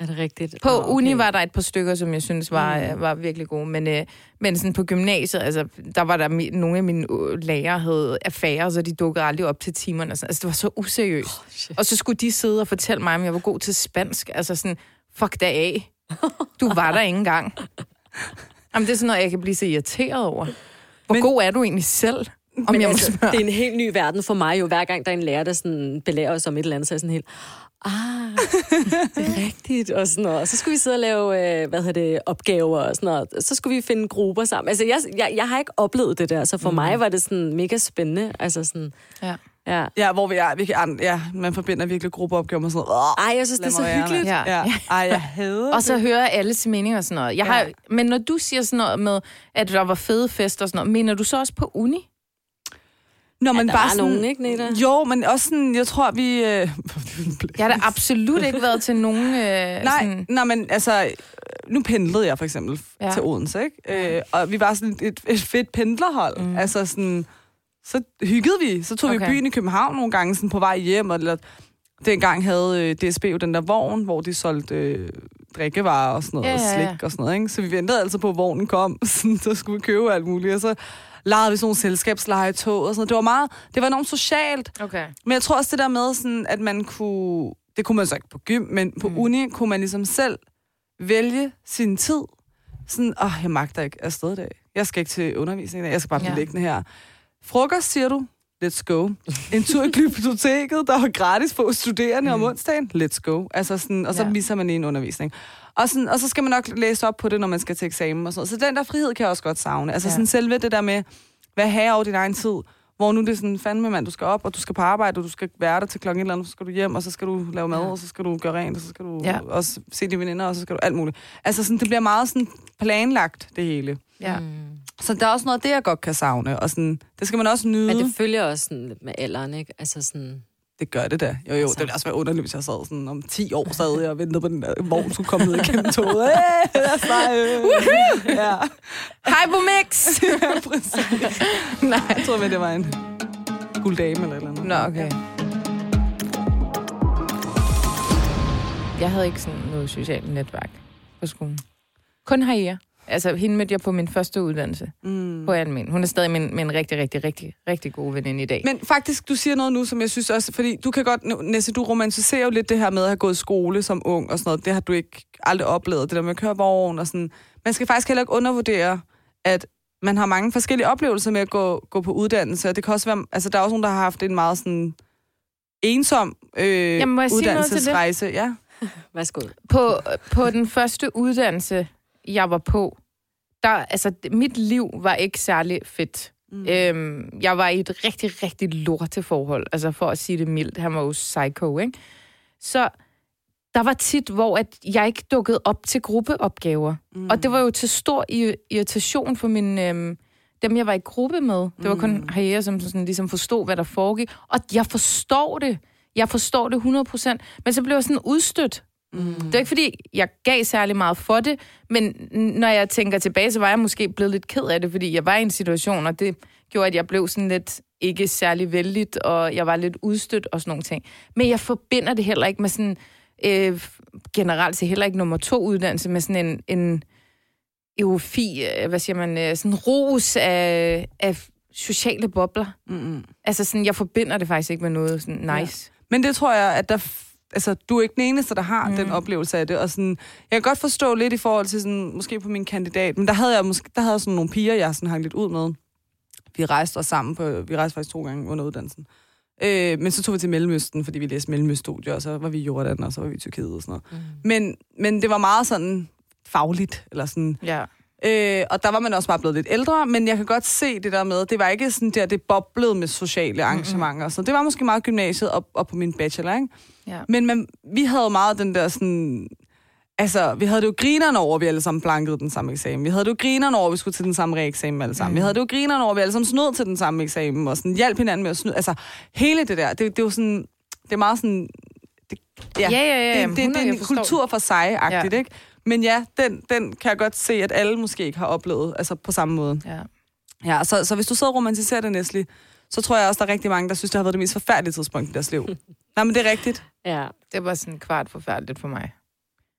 S4: Er det rigtigt?
S3: På okay. uni var der et par stykker, som jeg synes var, mm. var virkelig gode, men, øh, men sådan på gymnasiet, altså, der var der mi- nogle af mine øh, lærere havde affærer, så de dukkede aldrig op til timerne. og sådan. Altså, det var så useriøst. Oh,
S4: shit.
S3: og så skulle de sidde og fortælle mig, om jeg var god til spansk. Altså sådan, fuck da af. Du var der ikke engang. Jamen, det er sådan noget, jeg kan blive så irriteret over. Hvor
S2: Men-
S3: god er du egentlig selv? Om
S4: Men
S3: jeg
S4: altså,
S3: spørge.
S4: det er en helt ny verden for mig jo. Hver gang der er en lærer, der sådan belærer os om et eller andet, så er jeg sådan helt... Ah, det er rigtigt, og sådan noget. Og så skulle vi sidde og lave, øh, hvad hedder det, opgaver og sådan noget. Så skulle vi finde grupper sammen. Altså, jeg, jeg, jeg har ikke oplevet det der, så for mm. mig var det sådan mega spændende. Altså sådan,
S3: Ja.
S4: Ja.
S2: Ja, hvor vi er, vi kan, ja, man forbinder virkelig gruppeopgaver med sådan noget. Åh,
S4: Ej, jeg synes, det er så hyggeligt.
S3: Ja.
S2: Ja. Ej, jeg hader
S3: Og så høre alles meninger og sådan noget. Jeg har,
S2: Ja.
S3: Men når du siger sådan noget med, at der var fede fester og sådan noget, mener du så også på uni?
S2: Når man
S4: der
S2: bare
S4: var
S2: sådan,
S4: nogen, ikke, Neda?
S2: Jo, men også sådan, jeg tror, vi... Øh,
S3: Jeg har da absolut ikke været til nogen... Øh,
S2: Nej,
S3: Sådan,
S2: nej, men altså, nu pendlede jeg for eksempel ja.
S3: Ja.
S2: til Odense, ikke? Øh, og vi var sådan et, et fedt pendlerhold. Mm. Altså sådan, så hyggede vi. Så tog okay. vi byen i København nogle gange sådan på vej hjem, og eller, dengang havde øh, DSB jo den der vogn, hvor de solgte øh, drikkevarer og sådan noget,
S3: Ja,
S2: og
S3: ja, ja.
S2: slik og sådan noget, ikke? Så vi ventede altså på, at vognen kom, sådan, så skulle vi købe alt muligt, og så legede vi sådan nogle selskabsleje tog og sådan noget. Det var meget, det var enormt socialt,
S3: okay.
S2: men jeg tror også det der med, sådan, at man kunne... Det kunne man så ikke på gym, men på mm. uni kunne man ligesom selv vælge sin tid. Sådan, åh, jeg magter ikke afsted i dag. Jeg skal ikke til undervisning i dag. Jeg skal bare blive
S3: Ja.
S2: liggende her. Frokost, siger du? Let's go. En tur i biblioteket, der var gratis for studerende mm. om onsdagen? Let's go. Altså sådan, og så
S3: Ja.
S2: misser man en undervisning. Og, sådan, og så skal man nok læse op på det, når man skal til eksamen og sådan noget. Så den der frihed kan jeg også godt savne. Altså
S3: Ja.
S2: sådan selve det der med, hvad herre over din egen tid. Hvor nu det er sådan, fandme mand, du skal op, og du skal på arbejde, og du skal være der til klokken et eller andet, så skal du hjem, og så skal du lave mad,
S3: Ja.
S2: og så skal du gøre rent, og så skal du
S3: Ja.
S2: også se dine veninder, og så skal du alt muligt. Altså sådan, det bliver meget sådan planlagt, det hele.
S3: Ja.
S4: Mm.
S2: Så der er også noget, af det jeg godt kan savne, og sådan, det skal man også nyde.
S4: Men
S2: det,
S4: det følger også sådan lidt med alderen, ikke? Altså sådan...
S2: det gør det da. Jo, jo,
S4: Altså.
S2: det ville også være underligt, hvis jeg sad sådan om 10 år, sad jeg og ventede på den der vogn, skulle komme ned igennem toget. Hey, der er snart, øh. ja. Ja, præcis. Nej, jeg tror, det var en gulddame eller eller andet.
S3: Nå, okay. Jeg havde ikke sådan noget socialt netværk på skolen. Kun her. Altså, hende mødte jeg på min første uddannelse
S2: Mm.
S3: på almen. Hun er stadig min, min rigtig, rigtig, rigtig, rigtig gode veninde i dag.
S2: Men faktisk, du siger noget nu, som jeg synes også, fordi du kan godt, Næste, du romantiserer jo lidt det her med at have gået i skole som ung og sådan noget. Det har du ikke aldrig oplevet, det der med at køre vogn og sådan. Man skal faktisk heller ikke undervurdere, at man har mange forskellige oplevelser med at gå, gå på uddannelse. Og det kan også være, altså der er også nogen, der har haft en meget sådan ensom øh,
S3: Jamen, må jeg sige noget til det?
S2: uddannelsesrejse. Ja.
S4: Værsgo.
S3: på, på den første uddannelse, jeg var på, der, altså, mit liv var ikke særlig fedt. Mm. Øhm, jeg var i et rigtig, rigtig lorteforhold, altså for at sige det mildt. Han var jo psycho, ikke? Så der var tit, hvor at jeg ikke dukkede op til gruppeopgaver. Mm. Og det var jo til stor ir- irritation for min, øhm, dem, jeg var i gruppe med. Det var kun Harrier, som sådan, ligesom forstod, hvad der foregik. Og jeg forstår det. Jeg forstår det 100%. Men så blev jeg sådan udstødt. Mm. Det er ikke, fordi jeg gav særlig meget for det, men når jeg tænker tilbage, så var jeg måske blevet lidt ked af det, fordi jeg var i en situation, og det gjorde, at jeg blev sådan lidt ikke særlig vældigt, og jeg var lidt udstødt og sådan nogle ting. Men jeg forbinder det heller ikke med sådan, øh, generelt så heller ikke nummer to uddannelse, med sådan en, en eufi, øh, hvad siger man, øh, sådan ros af, af sociale bobler.
S2: Mm-hmm.
S3: Altså sådan, jeg forbinder det faktisk ikke med noget sådan nice.
S2: Men det tror jeg, at der... Altså, du er ikke den eneste, der har mm. den oplevelse af det. Og sådan, jeg kan godt forstå lidt i forhold til sådan, måske på min kandidat, men der havde jeg måske der havde jeg sådan nogle piger, jeg sådan hang lidt ud med. Vi rejste os sammen på, vi rejste faktisk to gange under uddannelsen. Øh, men så tog vi til Mellemøsten, fordi vi læste Mellemøststudier, og så var vi i Jordan, og så var vi i Tyrkiet og sådan noget. Mm. Men, men det var meget sådan fagligt, eller sådan,
S3: Ja.
S2: Øh, og der var man også bare blevet lidt ældre, men jeg kan godt se det der med, det var ikke sådan der, det boblede med sociale arrangementer. Mm-hmm. Så det var måske meget gymnasiet og, og på min bachelor, ikke?
S3: Ja.
S2: Men man, vi havde jo meget den der sådan... Altså, vi havde det jo grinerne over, at vi alle sammen blankede den samme eksamen. Vi havde det jo grinerne over, at vi skulle til den samme reeksamen alle sammen. Mm. Vi havde det jo grinerne over, at vi alle sammen snød til den samme eksamen, og sådan hjalp hinanden med at snyde. Altså, hele det der, det, det er jo sådan... Det er meget sådan... Det,
S3: Ja, ja, ja,
S2: Det,
S3: jamen,
S2: det, det,
S3: 100,
S2: det er en kultur for sig-agtigt,
S3: Ja.
S2: ikke? Men ja, den, den kan jeg godt se, at alle måske ikke har oplevet altså på samme måde.
S3: Ja.
S2: Ja, så, så hvis du sidder og romantiserer det, Nestle, så tror jeg også, der er rigtig mange, der synes, det har været det mest forfærdelige tidspunkt i deres liv. Nej, men det er rigtigt.
S4: Ja.
S3: Det var sådan kvart forfærdeligt for mig.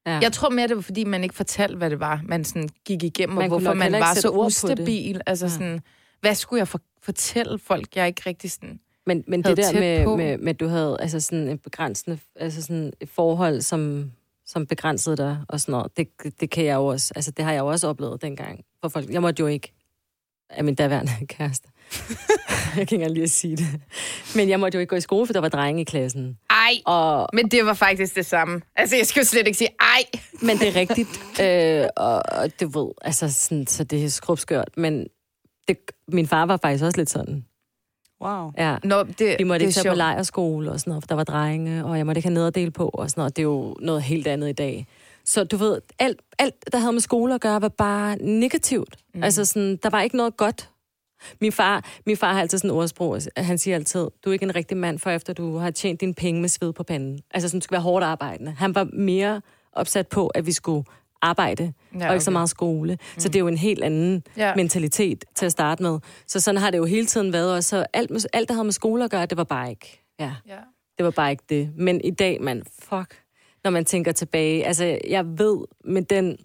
S4: ja.
S3: Jeg tror mere, det var, fordi man ikke fortalte, hvad det var, man sådan gik igennem,
S4: Man
S3: og hvorfor man var så ustabil. Altså
S4: Ja.
S3: sådan, hvad skulle jeg for, fortælle folk, jeg ikke rigtig sådan...
S4: Men, men
S3: havde
S4: det der med, med, med, at du havde altså sådan et begrænsende, altså sådan et forhold, som, som begrænsede dig og sådan noget, det, det kan jeg jo også, altså det har jeg jo også oplevet dengang. For folk, jeg måtte jo ikke af min daværende kæreste. jeg kan ikke engang lige at sige det. Men jeg måtte jo ikke gå i skole, for der var drenge i klassen.
S3: Ej,
S4: Og,
S3: men det var faktisk det samme. Altså, jeg skal jo slet ikke sige, ej.
S4: men det er rigtigt. øh, og, og du ved, altså sådan, så det er skrubskørt. Men det, min far var faktisk også lidt sådan.
S2: Wow.
S4: Ja.
S3: Nå, det,
S4: Vi måtte
S3: det
S4: ikke tage på
S3: sjovt.
S4: lejerskole og sådan noget, for der var drenge, og jeg måtte ikke have nederdel på og sådan noget. Det er jo noget helt andet i dag. Så du ved, alt, alt der havde med skole at gøre, var bare negativt. Mm. Altså sådan, der var ikke noget godt. Min far, min far har altid sådan en ordsprog. Han siger altid, du er ikke en rigtig mand, for efter du har tjent dine penge med sved på panden. Altså sådan, du skal være hårdt arbejdende. Han var mere opsat på, at vi skulle arbejde, ja, og ikke så
S3: okay.
S4: meget skole. Mm. Så det er jo en helt anden
S3: Ja.
S4: mentalitet til at starte med. Så sådan har det jo hele tiden været. Og så alt, alt der havde med skole at gøre, det var bare ikke... Ja,
S3: Ja.
S4: det var bare ikke det. Men i dag, man, fuck, når man tænker tilbage. Altså, jeg ved, med den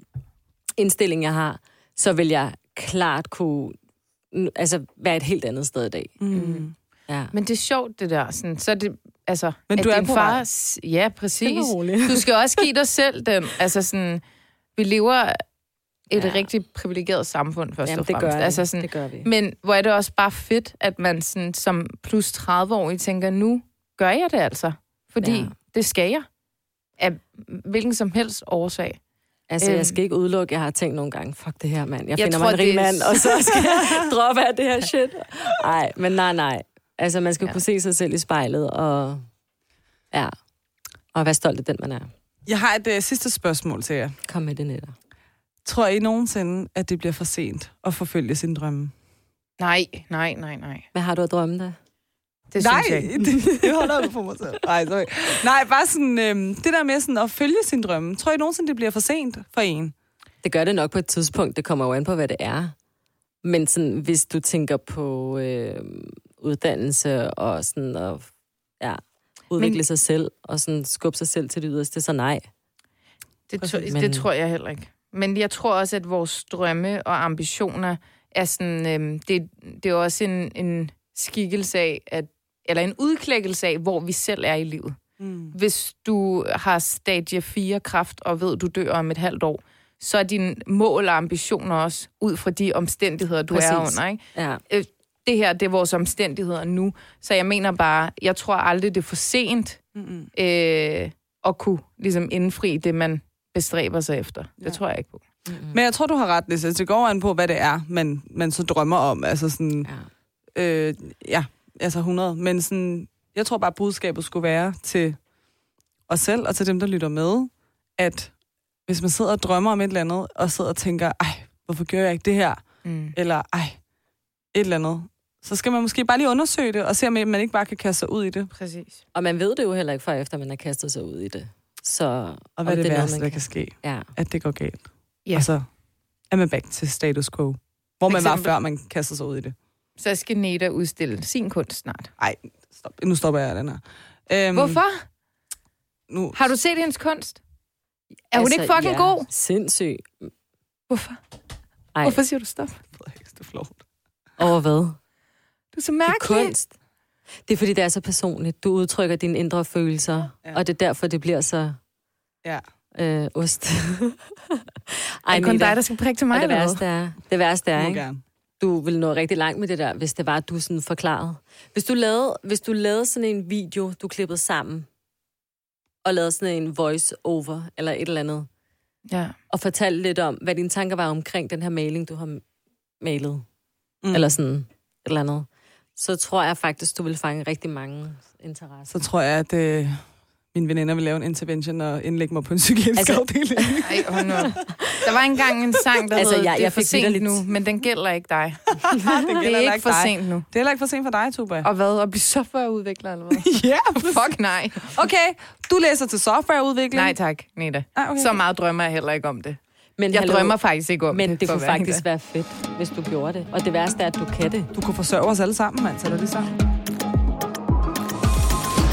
S4: indstilling, jeg har, så vil jeg klart kunne altså, være et helt andet sted i dag.
S2: Mm.
S4: Ja.
S3: Men det er sjovt, det der. Sådan, så det, altså,
S2: Men
S3: at
S2: du er
S3: din
S2: på
S3: far,
S2: vej.
S3: Ja, præcis. Du skal også give dig selv den. Altså sådan, vi lever et
S4: Ja.
S3: rigtig privilegeret samfund, først
S4: Jamen,
S3: og
S4: det
S3: fremmest.
S4: gør vi.
S3: altså sådan,
S4: det gør vi.
S3: Men hvor er det også bare fedt, at man sådan, som plus 30-årig tænker, nu gør jeg det altså. Fordi
S4: Ja.
S3: det skal jeg. Af hvilken som helst årsag.
S4: Altså,
S3: Øhm.
S4: jeg skal ikke udelukke, jeg har tænkt nogle gange, fuck det her, mand. Jeg,
S3: Jeg
S4: finder
S3: tror,
S4: mig en rig
S3: det
S4: mand, og så skal jeg droppe af det her shit. Nej, men nej, nej. Altså, man skal
S3: Ja.
S4: kunne se sig selv i spejlet, og ja, og være stolt af den, man er.
S2: Jeg har et uh, sidste spørgsmål til jer.
S4: Kom med det, netter.
S2: Tror I nogensinde, at det bliver for sent at forfølge sine drømme?
S3: Nej, nej, nej, nej.
S4: Hvad har du at drømme dig?
S3: Det
S2: Nej,
S3: synes jeg ikke.
S2: det, det holder jeg på mig selv. Nej, sorry. Nej, bare sådan, øhm, det der med sådan at følge sin drømme. Tror I nogensinde, det bliver for sent for en?
S4: Det gør det nok på et tidspunkt. Det kommer jo an på, hvad det er. Men sådan, hvis du tænker på øh, uddannelse og sådan at ja, udvikle
S3: Men-
S4: sig selv og sådan skubbe sig selv til det yderste, så nej.
S3: Det,
S2: Præcis.
S4: Men-
S3: det tror jeg heller ikke. Men jeg tror også, at vores drømme og ambitioner er sådan... Øhm, det, det er også en, en skikkelse af, at, eller en udklækkelse af, hvor vi selv er i livet.
S2: Mm.
S3: Hvis du har stadie 4 kraft og ved, du dør om et halvt år, så er dine mål og ambitioner også ud fra de omstændigheder, du Præcis. er under. Ikke?
S4: Ja.
S3: Det her, det er vores omstændigheder nu. Så jeg mener bare, jeg tror aldrig, det er for sent
S2: Mm-mm.
S3: øh, at kunne ligesom indfri det, man bestræber sig efter. Det
S2: Ja.
S3: tror jeg ikke på.
S4: Mm-hmm.
S2: Men jeg tror, du har ret, Lisa. Det går an på, hvad det er, man, man så drømmer om. Altså sådan,
S4: Ja.
S2: øh, ja, altså 100. Men sådan, jeg tror bare, budskabet skulle være til os selv og til dem, der lytter med, at hvis man sidder og drømmer om et eller andet, og sidder og tænker, ej, hvorfor gør jeg ikke det her?
S3: Mm.
S2: Eller ej, et eller andet. Så skal man måske bare lige undersøge det, og se, om man ikke bare kan kaste sig ud i det.
S3: Præcis.
S4: Og man ved det jo heller ikke, før efter man har kastet sig ud i det. Så,
S2: Og hvad er det,
S4: noget,
S2: værste, der kan ske?
S4: Ja.
S2: At det går galt.
S3: Ja.
S2: Og så er man back til status quo. Hvor man var,
S3: eksempel-
S2: før man kastede sig ud i det.
S3: Så skal Neda udstille sin kunst snart.
S2: Ej, stop. nu stopper jeg den her. Øhm,
S3: Hvorfor?
S2: Nu,
S3: Har du set hendes kunst? Er hun ikke fucking
S4: ja,
S3: god?
S4: Sindssyg.
S3: Hvorfor?
S4: Ej,
S3: Hvorfor siger du stop?
S2: det er flot.
S4: over hvad?
S3: Du er så
S4: Det
S3: mærkelig.
S4: er kunst. Det er, fordi det er så personligt. Du udtrykker dine indre følelser,
S2: Ja.
S4: og det er derfor, det bliver så
S2: Ja.
S4: øh, ost.
S3: Er det kun dig, der skal prikke til mig?
S4: og det værste er, det værste er, ikke?
S2: gerne.
S4: du vil nå rigtig langt med det der, hvis det var, at du sådan forklarede. Hvis du lavede, hvis du lavede sådan en video, du klippede sammen, og lavede sådan en voice-over, eller et eller andet,
S3: Ja.
S4: og fortalte lidt om, hvad dine tanker var omkring den her maling, du har malet,
S2: mm.
S4: eller sådan et eller andet, så tror jeg faktisk, du vil fange rigtig mange interesser.
S2: Så tror jeg, at øh, mine veninder vil lave en intervention og indlægge mig på en psykiatrisk
S4: Altså-
S2: afdeling.
S3: Ej, hold nu. Der var engang en sang, der
S4: Altså,
S3: hed,
S4: jeg-
S3: det er
S4: jeg
S3: for sent
S4: vitterligt-
S3: nu, men den gælder ikke dig.
S2: det
S3: Det er ikke for
S2: dig.
S3: sent nu.
S2: Det er heller ikke for sent for dig, Tuba.
S3: Og hvad? At blive softwareudvikler, eller hvad?
S2: ja,
S3: Fuck nej.
S2: Okay, du læser til softwareudvikling.
S3: Nej tak, Neda.
S2: Ah, okay.
S3: Så meget drømmer jeg heller ikke om det.
S4: Men
S3: Jeg
S4: hallo,
S3: drømmer faktisk ikke om
S4: Men
S3: det.
S4: det
S3: for
S4: kunne faktisk
S3: helt
S4: være fedt, hvis du gjorde det. Og det værste er, at du kan det.
S2: Du kunne forsørge os alle sammen, mand, er det så.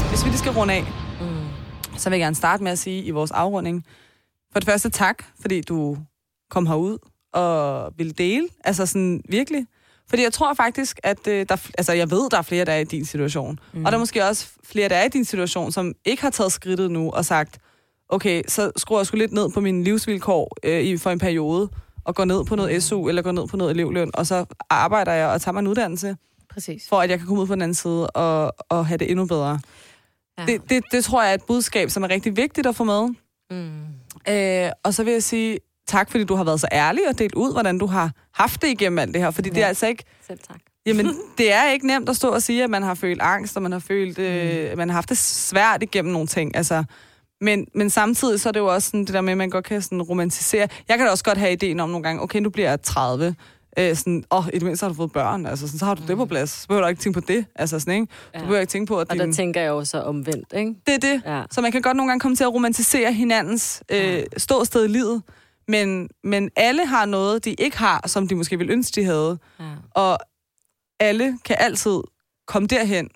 S2: Hvis vi lige skal runde af,
S4: Mm.
S2: så vil jeg gerne starte med at sige i vores afrunding. For det første tak, fordi du kom herud og ville dele. Altså sådan virkelig. Fordi jeg tror faktisk, at øh, der, altså jeg ved, der er flere, der er i din situation. Mm. Og der er måske også flere, der er i din situation, som ikke har taget skridtet nu og sagt, okay, så skruer jeg sgu lidt ned på mine livsvilkår øh, i, for en periode, og går ned på noget SU, eller går ned på noget elevløn, og så arbejder jeg og tager mig en uddannelse,
S3: Præcis.
S2: for at jeg kan komme ud på den anden side og, og have det endnu bedre.
S4: Ja.
S2: Det, det, det tror jeg er et budskab, som er rigtig vigtigt at få med.
S4: Mm.
S2: Øh, og så vil jeg sige tak, fordi du har været så ærlig og delt ud, hvordan du har haft det igennem alt det her. Fordi ja. det er altså ikke...
S4: Selv tak.
S2: Jamen, det er ikke nemt at stå og sige, at man har følt angst, og man har følt, øh, man har haft det svært igennem nogle ting. Altså, men, men samtidig så er det jo også sådan, det der med, at man godt kan sådan romantisere. Jeg kan da også godt have ideen om nogle gange, okay, nu bliver jeg 30. Øh, sådan, åh, i det mindste har du fået børn. Altså, sådan, så har du det på plads. Så behøver du ikke tænke på det. Altså, sådan, ikke? Du
S4: Ja.
S2: behøver ikke tænke på, at
S4: Og
S2: din...
S4: der tænker jeg jo så omvendt, ikke?
S2: Det er det.
S4: Ja.
S2: Så man kan godt nogle gange komme til at romantisere hinandens øh, ståsted i livet. Men, men alle har noget, de ikke har, som de måske ville ønske, de havde.
S4: ja.
S2: Og alle kan altid komme derhen,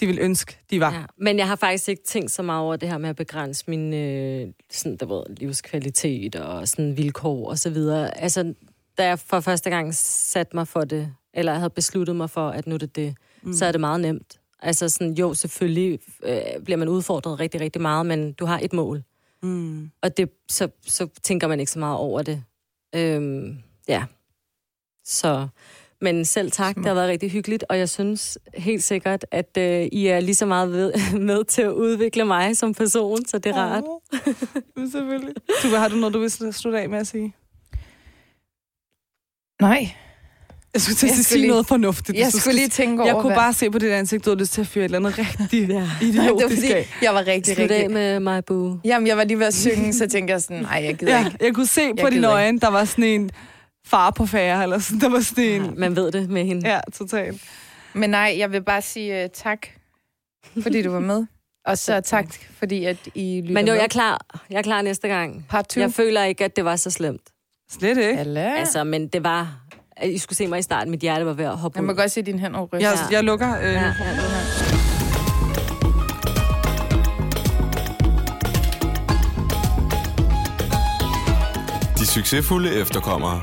S2: de vil ønske, de var.
S4: Ja, men jeg har faktisk ikke tænkt så meget over det her med at begrænse min øh, sådan, der ved, livskvalitet og sådan vilkår og så videre. Altså, da jeg for første gang satte mig for det, eller jeg havde besluttet mig for, at nu er det det, mm. så er det meget nemt. Altså sådan, jo, selvfølgelig øh, bliver man udfordret rigtig, rigtig meget, men du har et mål.
S2: Mm.
S4: Og det, så, så tænker man ikke så meget over det. Øhm, ja. Så, men selv tak, det har været rigtig hyggeligt, og jeg synes helt sikkert, at øh, I er lige så meget ved, med til at udvikle mig som person, så det er rart.
S2: Men selvfølgelig. Tuba, har du noget, du vil slutte af med at sige?
S3: Nej,
S2: Jeg skulle til at sige
S3: lige-
S2: noget fornuftigt.
S3: jeg
S2: Du
S3: skulle lige tænke over,
S2: Jeg kunne
S3: hvad-
S2: bare se på dit ansigt, du havde lyst til at fyre et eller andet rigtig
S4: Ja.
S3: det var
S2: idiotisk
S3: fordi,
S2: af.
S3: jeg var rigtig,
S4: Slut af
S3: rigtig...
S4: med mig, boo.
S3: Jamen, jeg var lige ved at synge, så tænkte jeg sådan, nej, jeg gider
S2: Ja,
S3: ikke.
S2: jeg kunne se på
S3: Jeg
S2: dine
S3: gider
S2: øjne, der var sådan en far på færre, eller sådan, der var sådan en...
S4: Ja, man ved det med hende.
S2: Ja, totalt.
S3: Men nej, jeg vil bare sige uh, tak, fordi du var med. Og så tak, fordi at I lytter
S4: Men jo,
S3: med.
S4: jeg er klar. Jeg er klar næste gang.
S3: Part 2.
S4: Jeg føler ikke, at det var så slemt.
S2: Slet ikke.
S3: Alle.
S4: Ja. Altså, men det var... I skulle se mig i starten. Mit hjerte var ved at hoppe
S3: Jeg
S4: ud.
S3: må godt se din hænder ryste.
S2: Jeg,
S4: Ja.
S2: jeg lukker... Øh,
S4: Ja, ja.
S1: De succesfulde efterkommere.